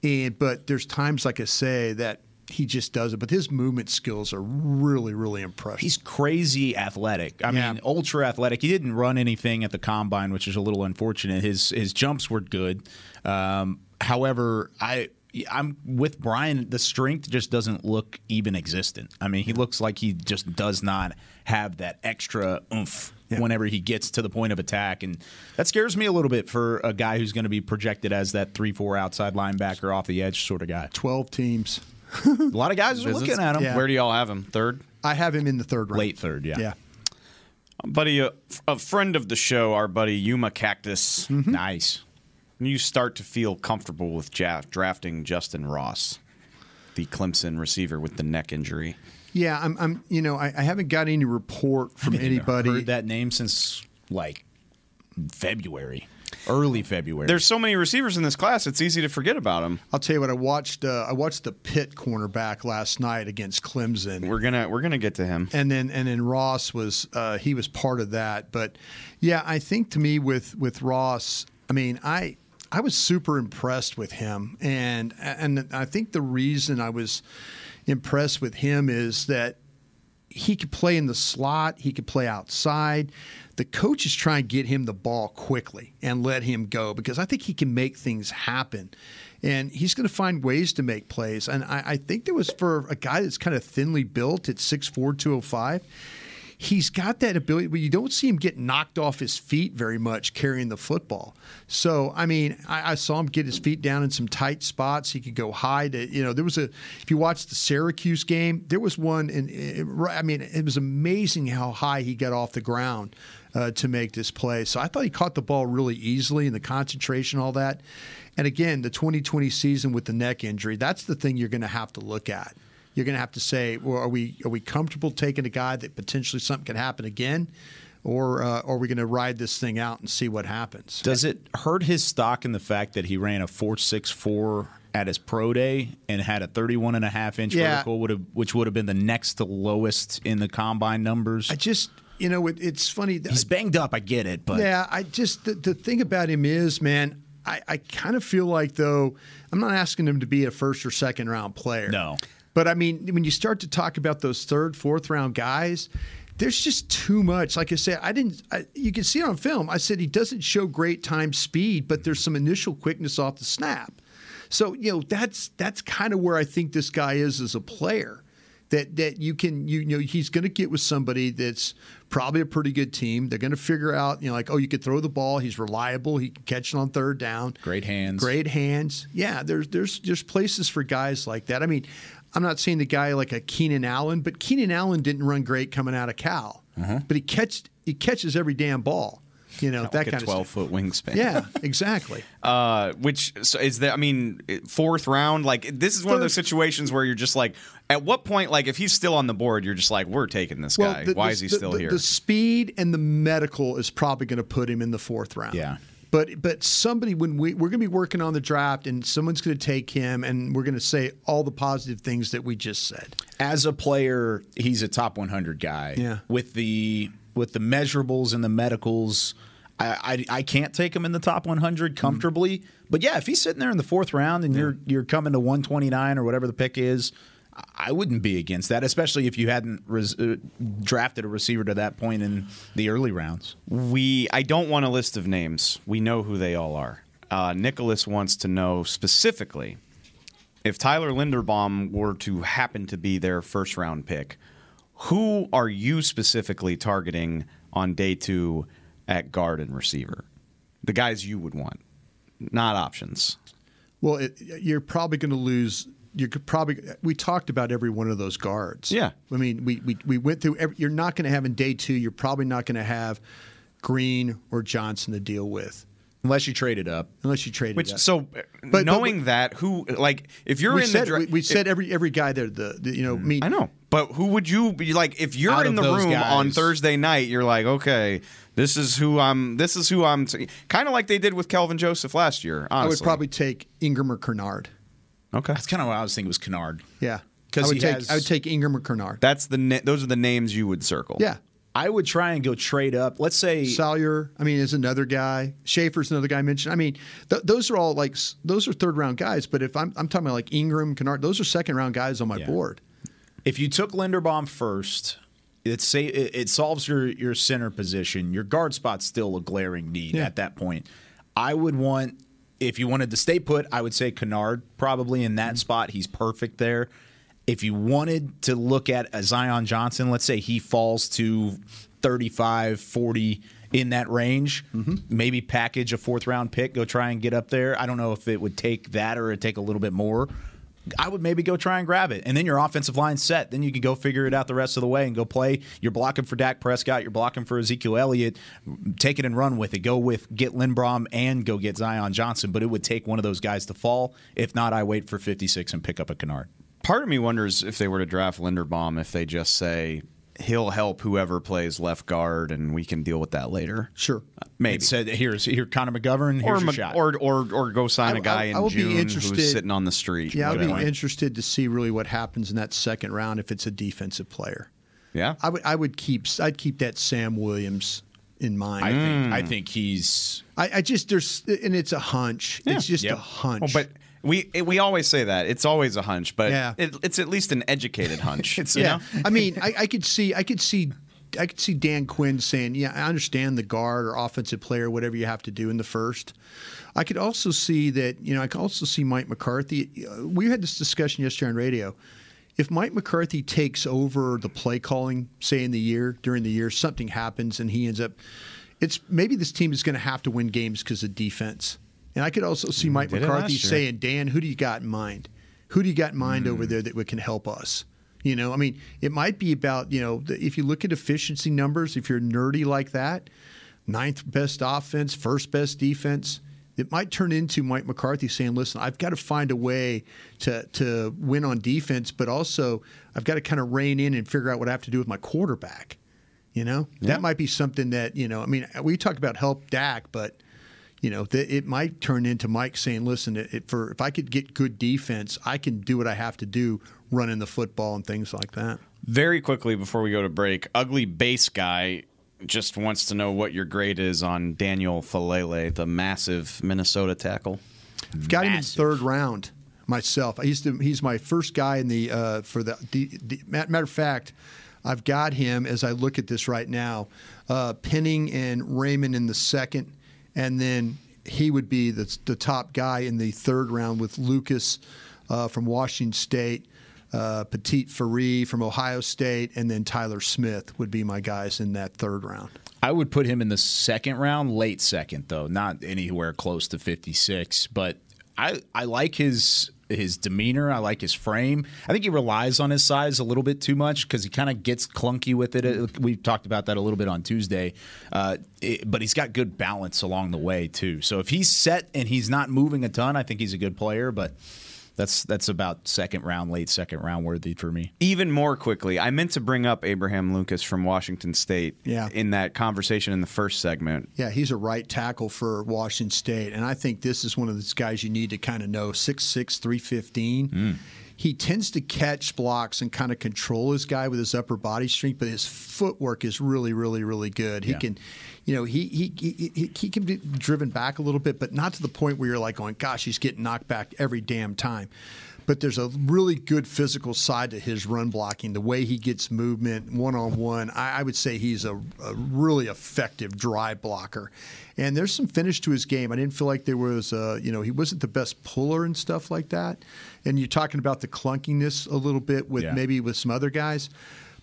and but there's times like I say that he just does it. But his movement skills are really, really impressive. He's crazy athletic. I Yeah. mean, ultra athletic. He didn't run anything at the combine, which is a little unfortunate. His his jumps were good. Um, however, I I'm with Brian. The strength just doesn't look even existent. I mean, he looks like he just does not have that extra oomph whenever he gets to the point of attack, and that scares me a little bit for a guy who's going to be projected as that three four outside linebacker off the edge sort of guy. Twelve teams. A lot of guys are looking at him. Yeah. Where do y'all have him? Third? I have him in the third round. Late third, yeah. Yeah. Buddy, a, a friend of the show, our buddy Yuma Cactus. Mm-hmm. Nice. You start to feel comfortable with ja- drafting Justyn Ross, the Clemson receiver with the neck injury. Yeah, I'm. I'm you know, I, I haven't got any report from haven't anybody. heard that name since like February, early February. There's so many receivers in this class; it's easy to forget about them. I'll tell you what. I watched. Uh, I watched the Pitt cornerback last night against Clemson. We're gonna we're gonna get to him. and then and then Ross was uh, he was part of that. But yeah, I think to me with with Ross, I mean, I I was super impressed with him, and and I think the reason I was impressed with him is that he could play in the slot, he could play outside. The coaches try and get him the ball quickly and let him go because I think he can make things happen. And he's going to find ways to make plays. And I, I think there was for a guy that's kind of thinly built at 6'4, 205, he's got that ability, but you don't see him get knocked off his feet very much carrying the football. So, I mean, I, I saw him get his feet down in some tight spots. He could go high to, you know, there was a, if you watch the Syracuse game, there was one, and I mean, it was amazing how high he got off the ground uh, to make this play. So I thought he caught the ball really easily and the concentration, all that. And again, the 2020 season with the neck injury, that's the thing you're going to have to look at you're going to have to say, well, are we are we comfortable taking a guy that potentially something could happen again, or uh, are we going to ride this thing out and see what happens? Does it hurt his stock in the fact that he ran a four six four at his pro day and had a 31 and a half inch Yeah. vertical, would have, which would have been the next to lowest in the combine numbers? I just, you know, it, it's funny. He's banged up, I get it, but yeah, I just the, the thing about him is, man, I, I kind of feel like though I'm not asking him to be a first or second round player. No. But I mean, when you start to talk about those third, fourth round guys, there's just too much. Like I said, I didn't. I, you can see it on film. I said he doesn't show great time speed, but there's some initial quickness off the snap. So you know that's that's kind of where I think this guy is as a player. That that you can you, know he's going to get with somebody that's probably a pretty good team. They're going to figure out you know like oh you could throw the ball. He's reliable. He can catch it on third down. Great hands. Great hands. Yeah, there's there's there's places for guys like that. I mean, I'm not saying the guy like a Keenan Allen, but Keenan Allen didn't run great coming out of Cal, but he catch he catches every damn ball. You know that like kind of twelve stuff. foot wingspan. Yeah, [LAUGHS] exactly. Uh, which so is that? I mean, fourth round. Like this is one of those situations where you're just like, at what point, like if he's still on the board, you're just like, we're taking this guy. the- Why the- is he the- still here? The speed and the medical is probably going to put him in the fourth round. Yeah. But but somebody when we we're going to be working on the draft and someone's going to take him and we're going to say all the positive things that we just said. as a player, he's a top 100 guy. Yeah. With the with the measurables and the medicals, I, I I can't take him in the top 100 comfortably. Mm. But yeah, if he's sitting there in the fourth round and you're you're coming to 129 or whatever the pick is, I wouldn't be against that, especially if you hadn't res- uh, drafted a receiver to that point in the early rounds. we I don't want a list of names. We know who they all are. Uh, Nicholas wants to know specifically if Tyler Linderbaum were to happen to be their first round pick, who are you specifically targeting on day two at guard and receiver? The guys you would want, not options. Well, it, you're probably going to lose. You could probably. We talked about every one of those guards. Yeah. I mean, we we, we went through. Every, you're not going to have in day two. You're probably not going to have Green or Johnson to deal with Unless you trade it up. unless you trade Which it. up. so but- knowing that who like if you're in said the dra- we, we said every every guy there. The, the you know mm, me. I know, but who would you be like if you're in the room on. Thursday night? You're like, okay, this is who I'm. This is who I'm. T-. Kind of like they did with Kelvin Joseph last year. Honestly, I would probably take Ingram or Kinnard. Okay. That's kind of what I was thinking was Kinnard. Yeah, 'Cause I would he take has- I would take Ingram or Kinnard. That's the na- those are the names you would circle. yeah, I would try and go trade up. Let's say Salyer, I mean, is another guy. Shaffer's another guy I mentioned. I mean, th- those are all like those are third round guys. But if I'm I'm talking about like Ingram, Kinnard, those are second round guys on my Yeah. board. if you took Linderbaum first, it say it, it solves your your center position. Your guard spot's still a glaring need Yeah. at that point. I would want if you wanted to stay put, I would say Kinnard probably in that mm-hmm. spot. He's perfect there. If you wanted to look at a Zion Johnson, let's say he falls to 35, 40 in that range, mm-hmm. maybe package a fourth round pick, go try and get up there. I don't know if it would take that or it'd take a little bit more. I would maybe go try and grab it. And then your offensive line set. Then you can go figure it out the rest of the way and go play. You're blocking for Dak Prescott. You're blocking for Ezekiel Elliott. Take it and run with it. Go with get Linderbaum and go get Zion Johnson. But it would take one of those guys to fall. If not, I wait for 56 and pick up a Kinnard. Part of me wonders if they were to draft Linderbaum, if they just say he'll help whoever plays left guard, and we can deal with that later. Sure. Maybe. It said, here's here Connor McGovern. Here's or, your shot. or or or go sign I- a guy I- I would be June interested- who's sitting on the street. Yeah, I'd be interested to see really what happens in that second round if it's a defensive player. yeah. I would I would keep I'd keep that Sam Williams in mind. I I, think I mm. think he's I, just there's and it's a hunch. It's just Yep. a hunch. Well, but we we always say that it's always a hunch, but Yeah. it, it's at least an educated hunch. [LAUGHS] yeah, know? I mean, I, I could see, I could see, I could see Dan Quinn saying, "Yeah, I understand the guard or offensive player, whatever you have to do in the first. I could also see that, you know, I could also see Mike McCarthy. uh, We had this discussion yesterday on radio. If Mike McCarthy takes over the play calling, say in the year during the year, something happens and he ends up, it's maybe this team is going to have to win games because of defense. And I could also see Mike McCarthy saying, Dan, who do you got in mind? Who do you got in mind over there that can help us? You know, I mean, it might be about, you know, the, if you look at efficiency numbers, if you're nerdy like that, ninth best offense, first best defense, it might turn into Mike McCarthy saying, listen, I've got to find a way to, to win on defense, but also I've got to kind of rein in and figure out what I have to do with my quarterback. You know, that might be something that, you know, I mean, we talk about help Dak, but you know, th- it might turn into Mike saying, "Listen, it, it- for if I could get good defense, I can do what I have to do, running the football and things like that." Very quickly before we go to break, ugly base guy just wants to know what your grade is on Daniel Faalele, the massive Minnesota tackle. I've got him in third round myself. I used to. He's my first guy in the uh, for the, the, the matter of fact. I've got him as I look at this right now, uh, Penning and Raimann in the second, and then he would be the, the top guy in the third round with Lucas uh, from Washington State, uh, Petit-Frere from Ohio State, and then Tyler Smith would be my guys in that third round. I would put him in the second round, late second though, not anywhere close to 56. But I I like his his demeanor. I like his frame. I think he relies on his size a little bit too much because he kind of gets clunky with it. We talked about that a little bit on Tuesday. Uh, it- but he's got good balance along the way too. So if he's set and he's not moving a ton, I think he's a good player. But that's that's about second round, late second round worthy for me. Even more quickly, I meant to bring up Abraham Lucas from Washington State Yeah. in that conversation in the first segment. Yeah, he's a right tackle for Washington State, and I think this is one of those guys you need to kind of know 6'6", 315. Hmm. He tends to catch blocks and kind of control his guy with his upper body strength, but his footwork is really, really, really good. He Yeah. can, you know, he, he he he can be driven back a little bit, but not to the point where you're like going, "Gosh, he's getting knocked back every damn time." But there's a really good physical side to his run blocking. The way he gets movement one on one, I would say he's a, a really effective drive blocker. And there's some finish to his game. I didn't feel like there was, uh, you know, he wasn't the best puller and stuff like that. And you're talking about the clunkiness a little bit with Yeah. maybe with some other guys.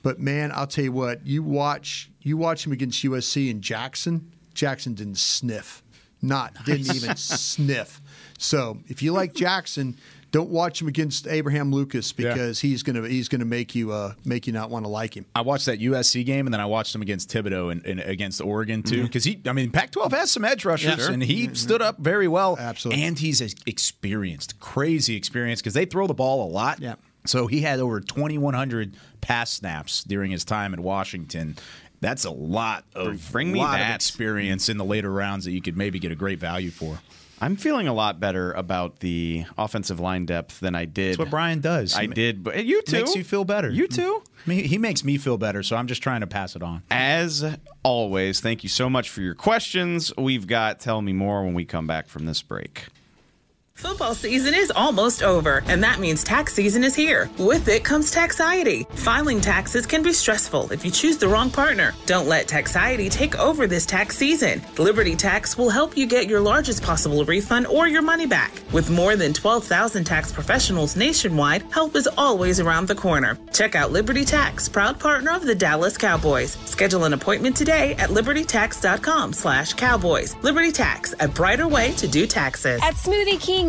But man, I'll tell you what, you watch you watch him against USC and Jackson. Jackson didn't sniff, not didn't even sniff. So if you like Jackson, don't watch him against Abraham Lucas Yeah. because he's gonna he's gonna make you uh, make you not want to like him. I watched that USC game and then I watched him against Thibodeaux and, and against Oregon too because he I mean Pac-12 has some edge rushers Yeah, sure. and he stood up very well. Absolutely. and he's experienced, crazy experienced because they throw the ball a lot. Yeah. So he had over 2,100 pass snaps during his time in Washington. That's a lot of Bring me lot of that. experience in the later rounds that you could maybe get a great value for. I'm feeling a lot better about the offensive line depth than I did. That's what Brian does. I He did, but eh, you too. Makes you feel better. You too. He makes me feel better, so I'm just trying to pass it on. As always, thank you so much for your questions. We've got Tell Me More when we come back from this break. Football season is almost over, and that means tax season is here. With it comes Taxiety. Filing taxes can be stressful if you choose the wrong partner. Don't let Taxiety take over this tax season. Liberty Tax will help you get your largest possible refund or your money back. With more than 12,000 tax professionals nationwide, help is always around the corner. Check out Liberty Tax, proud partner of the Dallas Cowboys. Schedule an appointment today at libertytax.com slash cowboys. Liberty Tax, a brighter way to do taxes. At Smoothie King,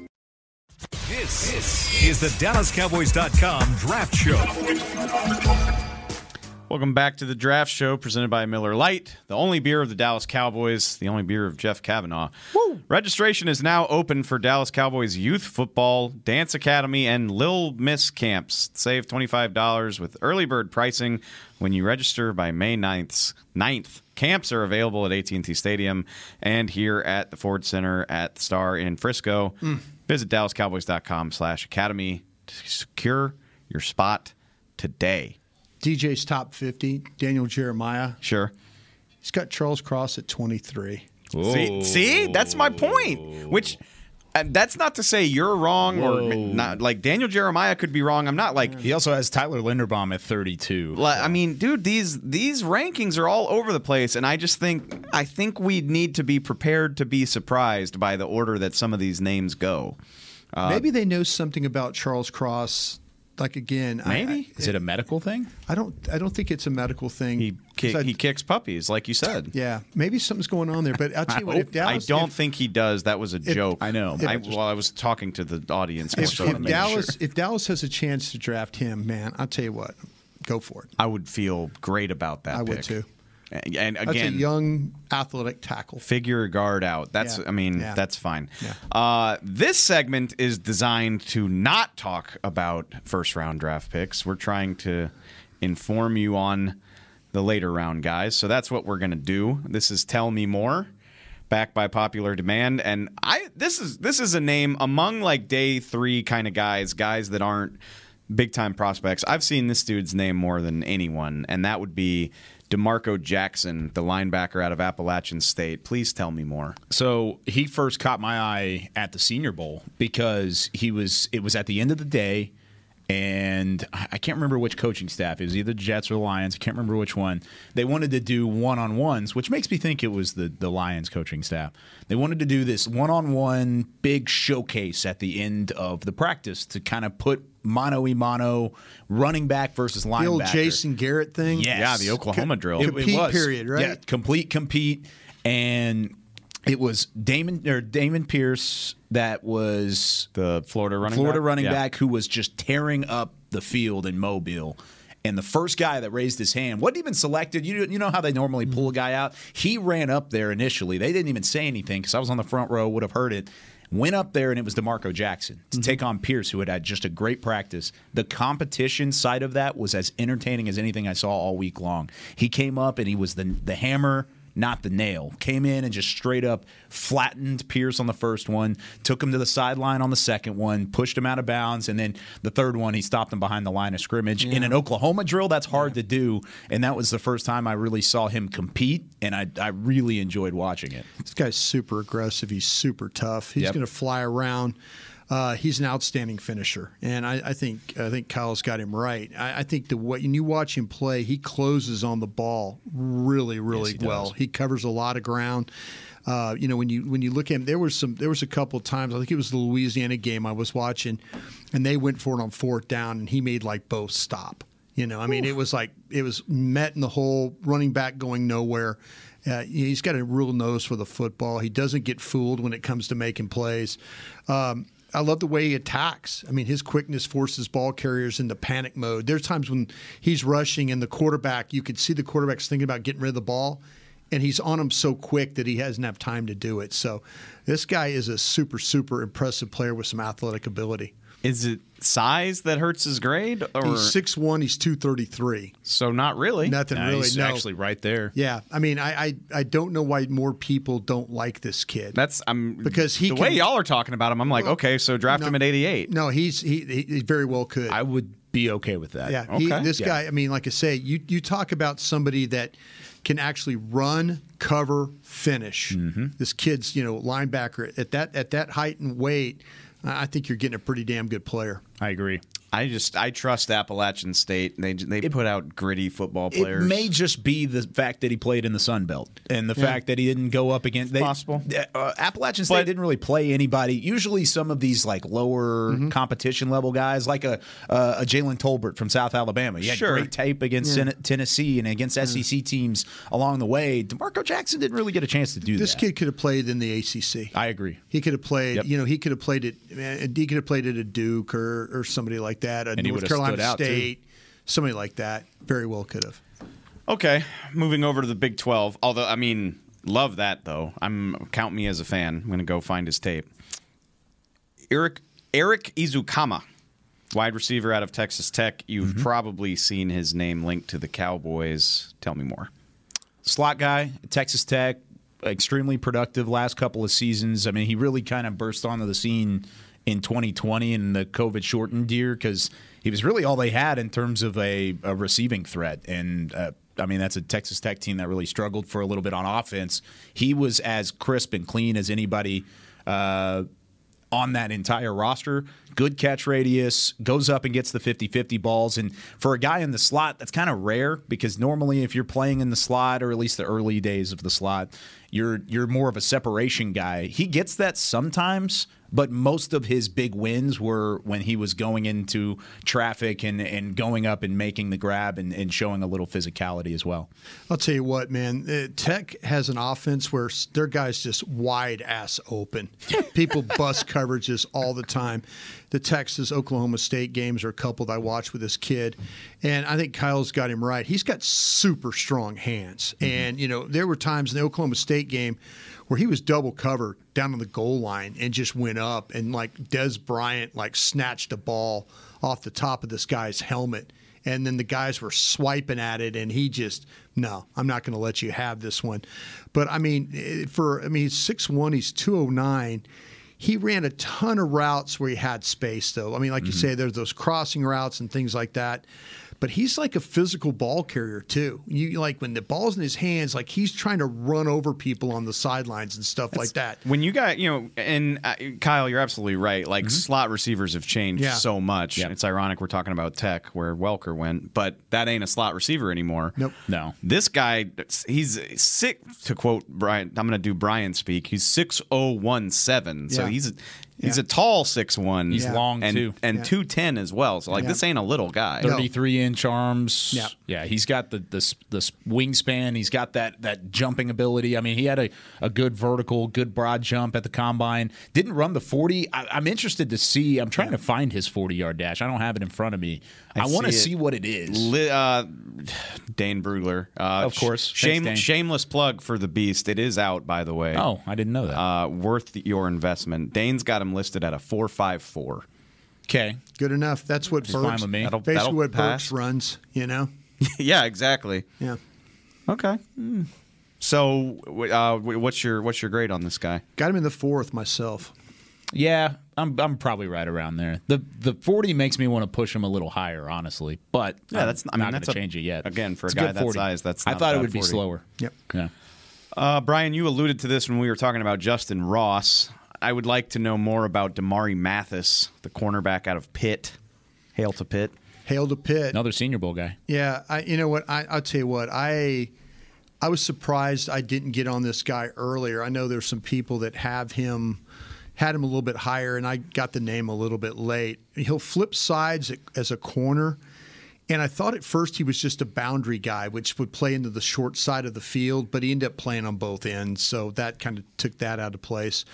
This, this is the DallasCowboys.com Draft Show. Welcome back to the draft show presented by Miller Lite, the only beer of the Dallas Cowboys, the only beer of Jeff Cavanaugh. Registration is now open for Dallas Cowboys Youth Football, Dance Academy, and Lil Miss camps. Save $25 with early bird pricing when you register by May 9th. 9th. Camps are available at AT&T Stadium and here at the Ford Center at the Star in Frisco. Hmm. Visit DallasCowboys.com slash academy to secure your spot today. DJ's top 50, Daniel Jeremiah. Sure. He's got Charles Cross at 23. See, see, that's my point. Which, and that's not to say you're wrong or not. Like Daniel Jeremiah could be wrong. I'm not like. He also has Tyler Linderbaum at 32. Like, I mean, dude, these these rankings are all over the place, and I just think I think we need to be prepared to be surprised by the order that some of these names go. Uh, Maybe they know something about Charles Cross. Like again, I- Maybe. Is it a medical thing? I, I don't. I don't think it's a medical thing. He kick, I- he kicks puppies, like you said. yeah, maybe something's going on there. But I'll tell you what, if I don't if, think he does. That was a joke. I know. I, If- well, I was talking to the audience. if, so if Dallas, sure. if Dallas has a chance to draft him, man, I'll tell you what, go for it. I would feel great about that. I would too. And, and That's again, a young athletic tackle. figure a guard out. That's Yeah. I mean Yeah. that's fine. Yeah. Uh, this segment is designed to not talk about first round draft picks. We're trying to inform you on the later round guys. So that's what we're going to do. This is tell me more. Backed by popular demand, and I this is this is a name among like day three kind of guys, guys that aren't big time prospects. I've seen this dude's name more than anyone, and that would be D'Marco Jackson, the linebacker out of Appalachian State. Please tell me more. So he first caught my eye at the Senior Bowl because he was. It was at the end of the day, and I can't remember which coaching staff. It was either the Jets or the Lions. I can't remember which one. They wanted to do one on ones, which makes me think it was the the Lions coaching staff. They wanted to do this one on one big showcase at the end of the practice to kind of put mano y mano running back versus linebacker. The old Jason Garrett thing. Yes. Yeah, the Oklahoma drill. It, it was. period, right? Yeah, complete compete, and it was Dameon or Dameon Pierce that was The Florida running Florida back? running Yeah. back who was just tearing up the field in Mobile. And the first guy that raised his hand wasn't even selected. You, you know how they normally pull a guy out? He ran up there initially. They didn't even say anything because I was on the front row, would have heard it. Went up there and it was D'Marco Jackson to mm-hmm. take on Pierce, who had had just a great practice. The competition side of that was as entertaining as anything I saw all week long. He came up and he was the the hammer not the nail. Came in and just straight up flattened Pierce on the first one, took him to the sideline on the second one, pushed him out of bounds, and then the third one he stopped him behind the line of scrimmage. In an Oklahoma drill, that's hard to do, and that was the first time I really saw him compete, and I, I really enjoyed watching it. This guy's super aggressive. He's super tough. He's Yep. going to fly around. Uh, he's an outstanding finisher, and I, I think I think Kyle's got him right. I, I think the way when you watch him play, he closes on the ball really, really he does. well. He covers a lot of ground. Uh, you know, when you when you look at him, there was some there was a couple of times. I think it was the Louisiana game I was watching, and they went for it on fourth down, and he made like both stop. You know, I mean, it was like it was met in the hole, running back going nowhere. Uh, he's got a real nose for the football. He doesn't get fooled when it comes to making plays. Um, I love the way he attacks. I mean, his quickness forces ball carriers into panic mode. There's times when he's rushing and the quarterback, you could see the quarterback's thinking about getting rid of the ball, and he's on him so quick that he hasn't have time to do it. So, this guy is a super, super impressive player with some athletic ability. Is it size that hurts his grade, or He's six one. He's two thirty three. so? Not really. Nothing Nah, really. he's no. actually right there. Yeah, I mean, I, I I don't know why more people don't like this kid. That's I'm Because he the can- way y'all are talking about him. I'm like, Well, okay, so draft no. him at 88. no, he's he, he he very well could. I would be okay with that. Yeah, he, this Yeah. guy. I mean, like I say, you you talk about somebody that can actually run, cover, finish. Mm-hmm. This kid's you know linebacker at that at that height and weight. I think you're getting a pretty damn good player. I agree. I just I trust Appalachian State. They they put out gritty football players. It may just be the fact that he played in the Sun Belt and the fact that he didn't go up against they, Possible. Uh, Appalachian State But- didn't really play anybody. Usually, some of these like lower Mm-hmm. competition level guys, like a uh, a Jalen Tolbert from South Alabama, he had Sure. great tape against Ten- Tennessee and against SEC teams along the way. D'Marco Jackson didn't really get a chance to do This that. kid could have played in the ACC. I agree. He could have played, Yep. you know, he could have played it. He could have played it at Duke or, or somebody like that. a And North Carolina stood too. State, somebody like that. Very well could have. Okay, moving over to the Big 12. Although, I mean, love that though. I'm count me as a fan. I'm going to go find his tape. Eric Erik Ezukanma, wide receiver out of Texas Tech. You've Mm-hmm. probably seen his name linked to the Cowboys. Tell me more. slot guy, Texas Tech, extremely productive last couple of seasons. I mean, he really kind of burst onto the scene in 2020 in the COVID shortened year because he was really all they had in terms of a, a receiving threat. And uh, I mean, that's a Texas Tech team that really struggled for a little bit on offense. He was as crisp and clean as anybody. Uh, on that entire roster. Good catch radius, goes up and gets the 50 50 balls. And for a guy in the slot, that's kind of rare because normally if you're playing in the slot, or at least the early days of the slot, you're you're more of a separation guy. He gets that sometimes, but most of his big wins were when he was going into traffic and, and going up and making the grab and, and showing a little physicality as well. I'll tell you what, man. Uh, Tech has an offense where their guys just wide ass open. [LAUGHS] People bust coverages all the time. The Texas Oklahoma State games are a couple that I watched with this kid, and I think Kyle's got him right. He's got super strong hands, and you know there were times in the Oklahoma State game where he was double covered down on the goal line and just went up and like Dez Bryant like snatched a ball off the top of this guy's helmet. And then the guys were swiping at it and he just no i'm not going to let you have this one. But i mean eh, for i mean he's 6-1 he's 209 he ran a ton of routes where he had space though. I mean like you say there's those crossing routes and things like that but he's like a physical ball carrier too. You like when the ball's in his hands, like he's trying to run over people on the sidelines and stuff like that. When you got, you know, and uh, Kyle, you're absolutely right. Like slot receivers have changed Yeah. so much. Yeah. It's ironic we're talking about Tech, where Welker went, but that ain't a slot receiver anymore. Nope. No. This guy, he's sick. To quote Brian, I'm going to do Brian speak. He's six oh one seven. So Yeah. he's He's a tall six one. He's Yeah. long, and, too. and Yeah. two ten as well. So like Yeah. this ain't a little guy. 33 inch arms. Yeah. yeah. He's got the, the the wingspan. He's got that that jumping ability. I mean, he had a, a good vertical, good broad jump at the combine. Didn't run the 40. I, I'm interested to see. I'm trying to find his 40 yard dash. I don't have it in front of me. I, want to see what it is. Li- uh, Dane Brugler, uh, Of course. sh- Shame, Thanks, shameless plug for the Beast. It is out, by the way. Oh, I didn't know that. Uh, worth your investment. Dane's got him listed at a four five four. Okay, Good enough. That's what Just fine with me. That'll- basically that'll what pass. Burks runs, you know? [LAUGHS] yeah, exactly. Yeah. Okay. So, uh, what's your what's your grade on this guy? Got him in the fourth myself. Yeah, I'm I'm probably right around there. The the 40 makes me want to push him a little higher, honestly. But Yeah, I'm that's- I mean, not that's going to a- change it yet. again, for a guy good that 40. size, that's I thought a it bad would be slower. Yep. Yeah. Uh, Brian, you alluded to this when we were talking about Justyn Ross. I would like to know more about Damari Mathis, the cornerback out of Pitt. Hail to Pitt. Hail to Pitt. Another Senior Bowl guy. Yeah, I, you know what? I, I'll tell you what. I I was surprised I didn't get on this guy earlier. I know there's some people that have him had him a little bit higher, and I got the name a little bit late. He'll flip sides as a corner, and I thought at first he was just a boundary guy, which would play into the short side of the field, but he ended up playing on both ends, so that kind of took that out of place.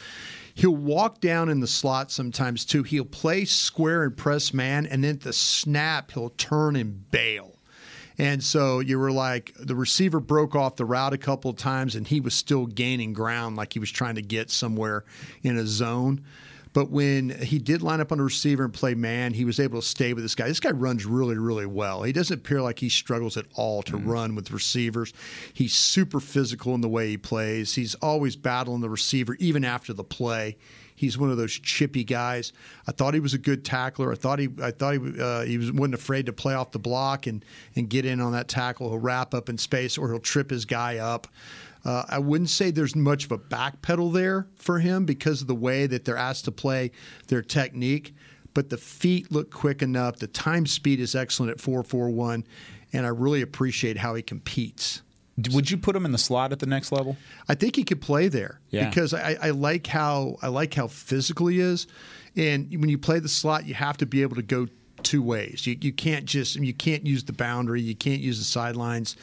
He'll walk down in the slot sometimes too. He'll play square and press man, and then at the snap, he'll turn and bail. And so you were like, the receiver broke off the route a couple of times, and he was still gaining ground, like he was trying to get somewhere in a zone. But when he did line up on a receiver and play man, he was able to stay with this guy. This guy runs really, really well. He doesn't appear like he struggles at all to mm. run with receivers. He's super physical in the way he plays. He's always battling the receiver, even after the play. He's one of those chippy guys. I thought he was a good tackler. I thought he, I thought he, uh, he was, wasn't afraid to play off the block and and get in on that tackle. He'll wrap up in space or he'll trip his guy up. Uh, I wouldn't say there's much of a backpedal there for him because of the way that they're asked to play their technique. But the feet look quick enough. The time speed is excellent at 4.41, and I really appreciate how he competes. Would you put him in the slot at the next level? I think he could play there Yeah. because I, I like how I like how physical he is, and when you play the slot, you have to be able to go two ways. You you can't just you can't use the boundary, you can't use the sidelines.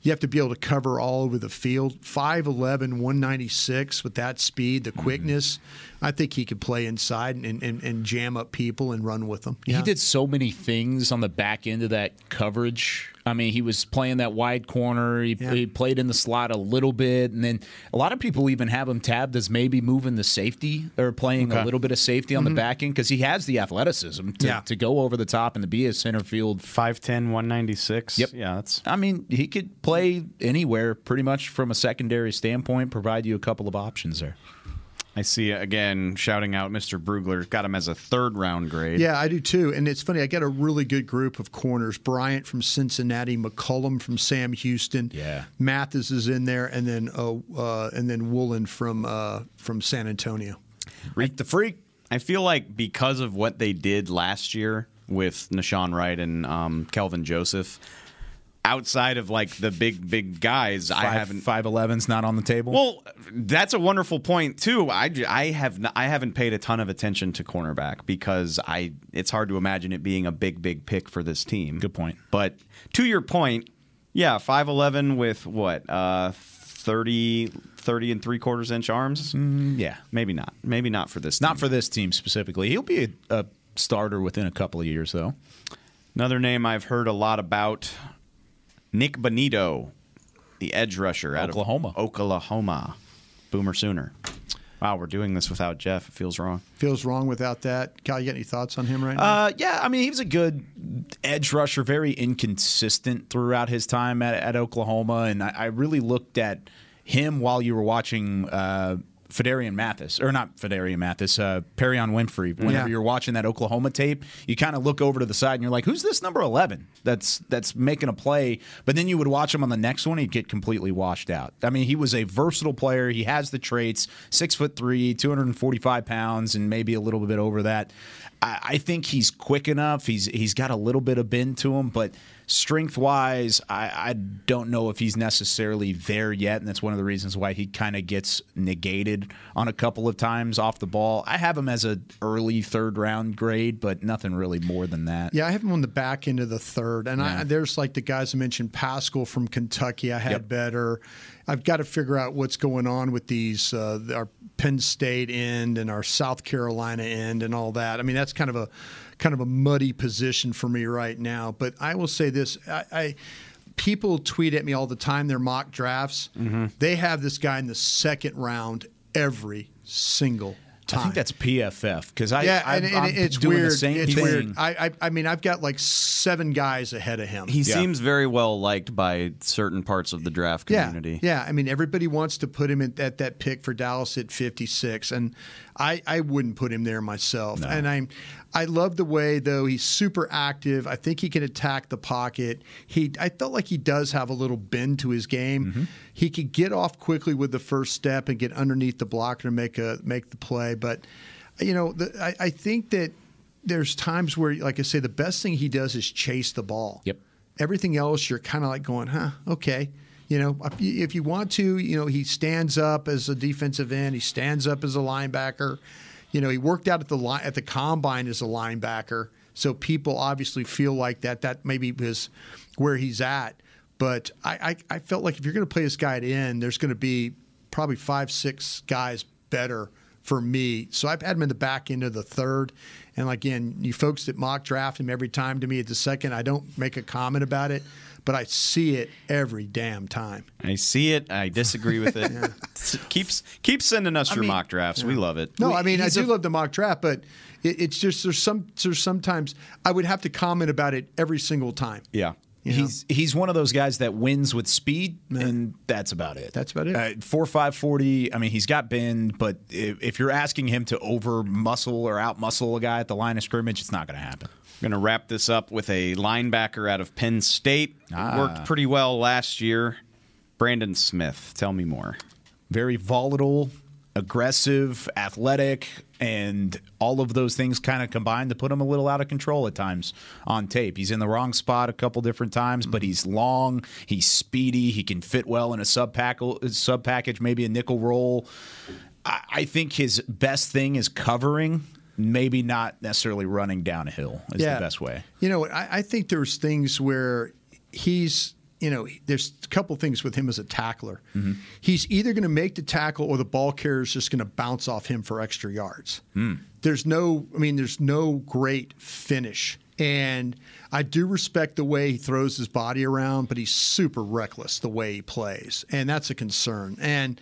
You have to be able to cover all over the field. 5'11", 196 with that speed, Mm-hmm. the quickness. I think he could play inside and, and, and jam up people and run with them. He did so many things on the back end of that coverage. I mean, he was playing that wide corner. He, Yeah. he played in the slot a little bit, and then a lot of people even have him tabbed as maybe moving the safety or playing Okay. a little bit of safety on Mm-hmm. the back end because he has the athleticism to, Yeah. to go over the top and to be a center field. 5'10", 196. Yep. Yeah, that's I mean, he could play anywhere pretty much from a secondary standpoint, provide you a couple of options there. I see again shouting out Mr. Brugler. Got him as a third round grade. Yeah, I do too. And it's funny, I got a really good group of corners. Bryant from Cincinnati, McCollum from Sam Houston. Yeah. Mathis is in there, and then uh, uh, and then Woolen from uh, from San Antonio. Reek the freak. I feel like because of what they did last year with Nahshon Wright and um, Kelvin Joseph, outside of like the big big guys, I haven't. five eleven's not on the table. Well, that's a wonderful point too. i i have n- I haven't paid a ton of attention to cornerback because I it's hard to imagine it being a big big pick for this team. Good point. But to your point, yeah, five eleven with what uh, 30, 30 and three quarters inch arms. yeah, Maybe not. Maybe not for this. not team. for this team specifically. He'll be a, a starter within a couple of years, though. Another name I've heard a lot about Nik Bonitto, the edge rusher out Oklahoma. of Oklahoma. Boomer Sooner. Wow, we're doing this without Jeff. It feels wrong. Feels wrong without that. Kyle, you got any thoughts on him right now? Uh, yeah, I mean, he was a good edge rusher, very inconsistent throughout his time at, at Oklahoma. And I, I really looked at him while you were watching uh, Phidarian Mathis, or not Phidarian Mathis, uh, Perrion Winfrey. Whenever Yeah. you're watching that Oklahoma tape, you kind of look over to the side and you're like, "Who's this number 11 that's that's making a play?" But then you would watch him on the next one, he'd get completely washed out. I mean, he was a versatile player. He has the traits: six foot three, 245 pounds, and maybe a little bit over that. I, I think he's quick enough. He's he's got a little bit of bend to him, but Strength wise, I, I don't know if he's necessarily there yet, and that's one of the reasons why he kind of gets negated on a couple of times off the ball. I have him as a early third round grade, but nothing really more than that. Yeah, I have him on the back end of the third, and Yeah. I, there's like the guys I mentioned, Paschal from Kentucky. I had better. I've got to figure out what's going on with these uh, our Penn State end and our South Carolina end and all that. I mean, that's kind of a kind of a muddy position for me right now. But I will say this: I. I People tweet at me all the time their mock drafts. Mm-hmm. They have this guy in the second round every single time. I think that's PFF because I yeah, I, and, and I'm it's doing weird. the same it's thing. weird. I, I I mean, I've got like seven guys ahead of him. He seems very well liked by certain parts of the draft yeah, community. yeah. I mean, everybody wants to put him at, at that pick for Dallas at 56, and I, I wouldn't put him there myself. And I'm, I love the way though he's super active. I think he can attack the pocket. He, I felt like he does have a little bend to his game. Mm-hmm. He could get off quickly with the first step and get underneath the blocker and make a make the play. But you know, the, I, I think that there's times where, like I say, the best thing he does is chase the ball. Yep. Everything else, you're kind of like going, huh, okay. You know, if you- want to, you know, he stands up as a defensive end. He stands up as a linebacker. You know, he worked out at the line at the combine as a linebacker. So people obviously feel like that. That maybe was where he's at. But I, I, I felt like if you're going to play this guy at end, there's going to be probably five, six guys better for me. So I've had him in the back end of the third. And again, you folks that mock draft him every time to me at the second, I don't make a comment about it, but I see it every damn time. I see it. I disagree with it. [LAUGHS] S- Keeps keep sending us your mean- mock drafts. We love it. No, I mean I do a- love the mock draft, but it, it's just there's some there's sometimes I would have to comment about it every single time. Yeah. You know? He's he's one of those guys that wins with speed, and that's about it. That's about it. Uh, four five forty. I mean, he's got bend, but if, if you're asking him to over muscle or out muscle a guy at the line of scrimmage, it's not going to happen. Going to wrap this up with a linebacker out of Penn State. Ah. Worked pretty well last year. Brandon Smith. Tell me more. Very volatile, aggressive, athletic, and all of those things kind of combined to put him a little out of control at times on tape. He's in the wrong spot a couple different times, but he's long, he's speedy, he can fit well in a sub sub package, maybe a nickel roll. I, I think his best thing is covering, maybe not necessarily running down a hill is the best way. You know, I, I think there's things where he's, you know, there's a couple things with him as a tackler. Mm-hmm. He's either going to make the tackle or the ball carrier is just going to bounce off him for extra yards. Hmm. There's no, I mean, there's no great finish. And I do respect the way he throws his body around, but he's super reckless the way he plays. And that's a concern. And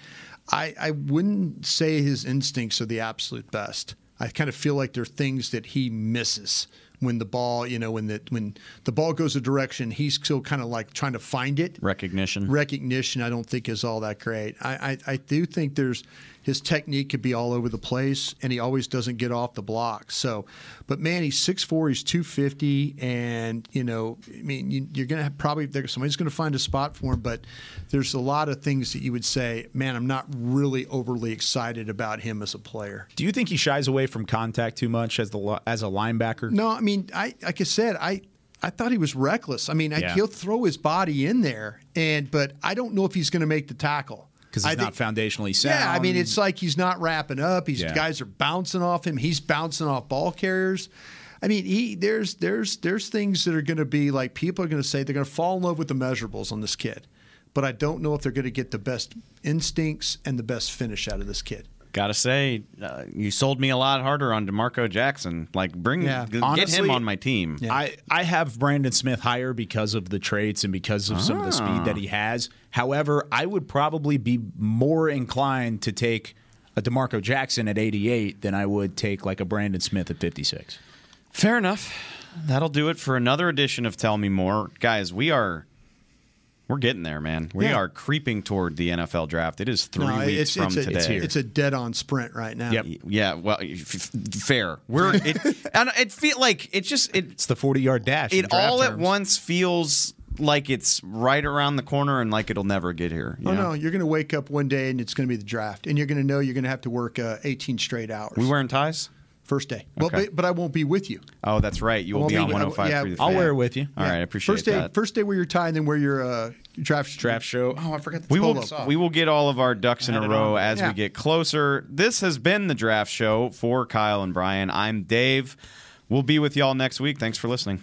I, I wouldn't say his instincts are the absolute best. I kind of feel like there are things that he misses when the ball, you know, when the when the ball goes a direction, he's still kind of like trying to find it. Recognition. Recognition, I don't think is all that great. I, I, I do think there's his technique could be all over the place, and he always doesn't get off the block. So, but man, he's 6'4", he's two fifty, and you know, I mean, you, you're gonna have probably there, somebody's gonna find a spot for him, but there's a lot of things that you would say, man, I'm not really overly excited about him as a player. Do you think he shies away from contact too much as the as a linebacker? No, I mean, I like I said, I I thought he was reckless. I mean, I, he'll throw his body in there, and but I don't know if he's going to make the tackle because I he's not think- foundationally sound. Yeah, I mean, it's like he's not wrapping up. He's Yeah. guys are bouncing off him. He's bouncing off ball carriers. I mean, he there's there's there's things that are going to be like people are going to say they're going to fall in love with the measurables on this kid, but I don't know if they're going to get the best instincts and the best finish out of this kid. Gotta say, uh, you sold me a lot harder on D'Marco Jackson. Like, bring Yeah. g- get Honestly, him on my team. I, I have Brandon Smith higher because of the traits and because of some of the speed that he has. However, I would probably be more inclined to take a D'Marco Jackson at 88 than I would take like a Brandon Smith at 56. Fair enough. That'll do it for another edition of Tell Me More, guys. We are. We're getting there, man. We Yeah. are creeping toward the NFL draft. It is three No, weeks it's, from it's a, today. It's a dead on sprint right now. Yep. yeah, well, f- f- fair. We're it, [LAUGHS] and it feel like it just it It's the 40 yard dash. it draft all at once feels like it's right around the corner and like it'll never get here. you Oh know? no, you're going to wake up one day and it's going to be the draft, and you're going to know you're going to have to work uh, 18 straight hours. We wearing ties? First day. Well, Okay. but, but I won't be with you. Oh, that's right. You will be be- on 105 yeah, I'll wear it with you. All right, I appreciate First day, that. first day wear your tie, and then wear your uh, draft Draft show. Oh, I forgot. we will we will get all of our ducks in a row on. as Yeah. we get closer. This has been the draft show for Kyle and Bryan. I'm Dave. We'll be with y'all next week. Thanks for listening.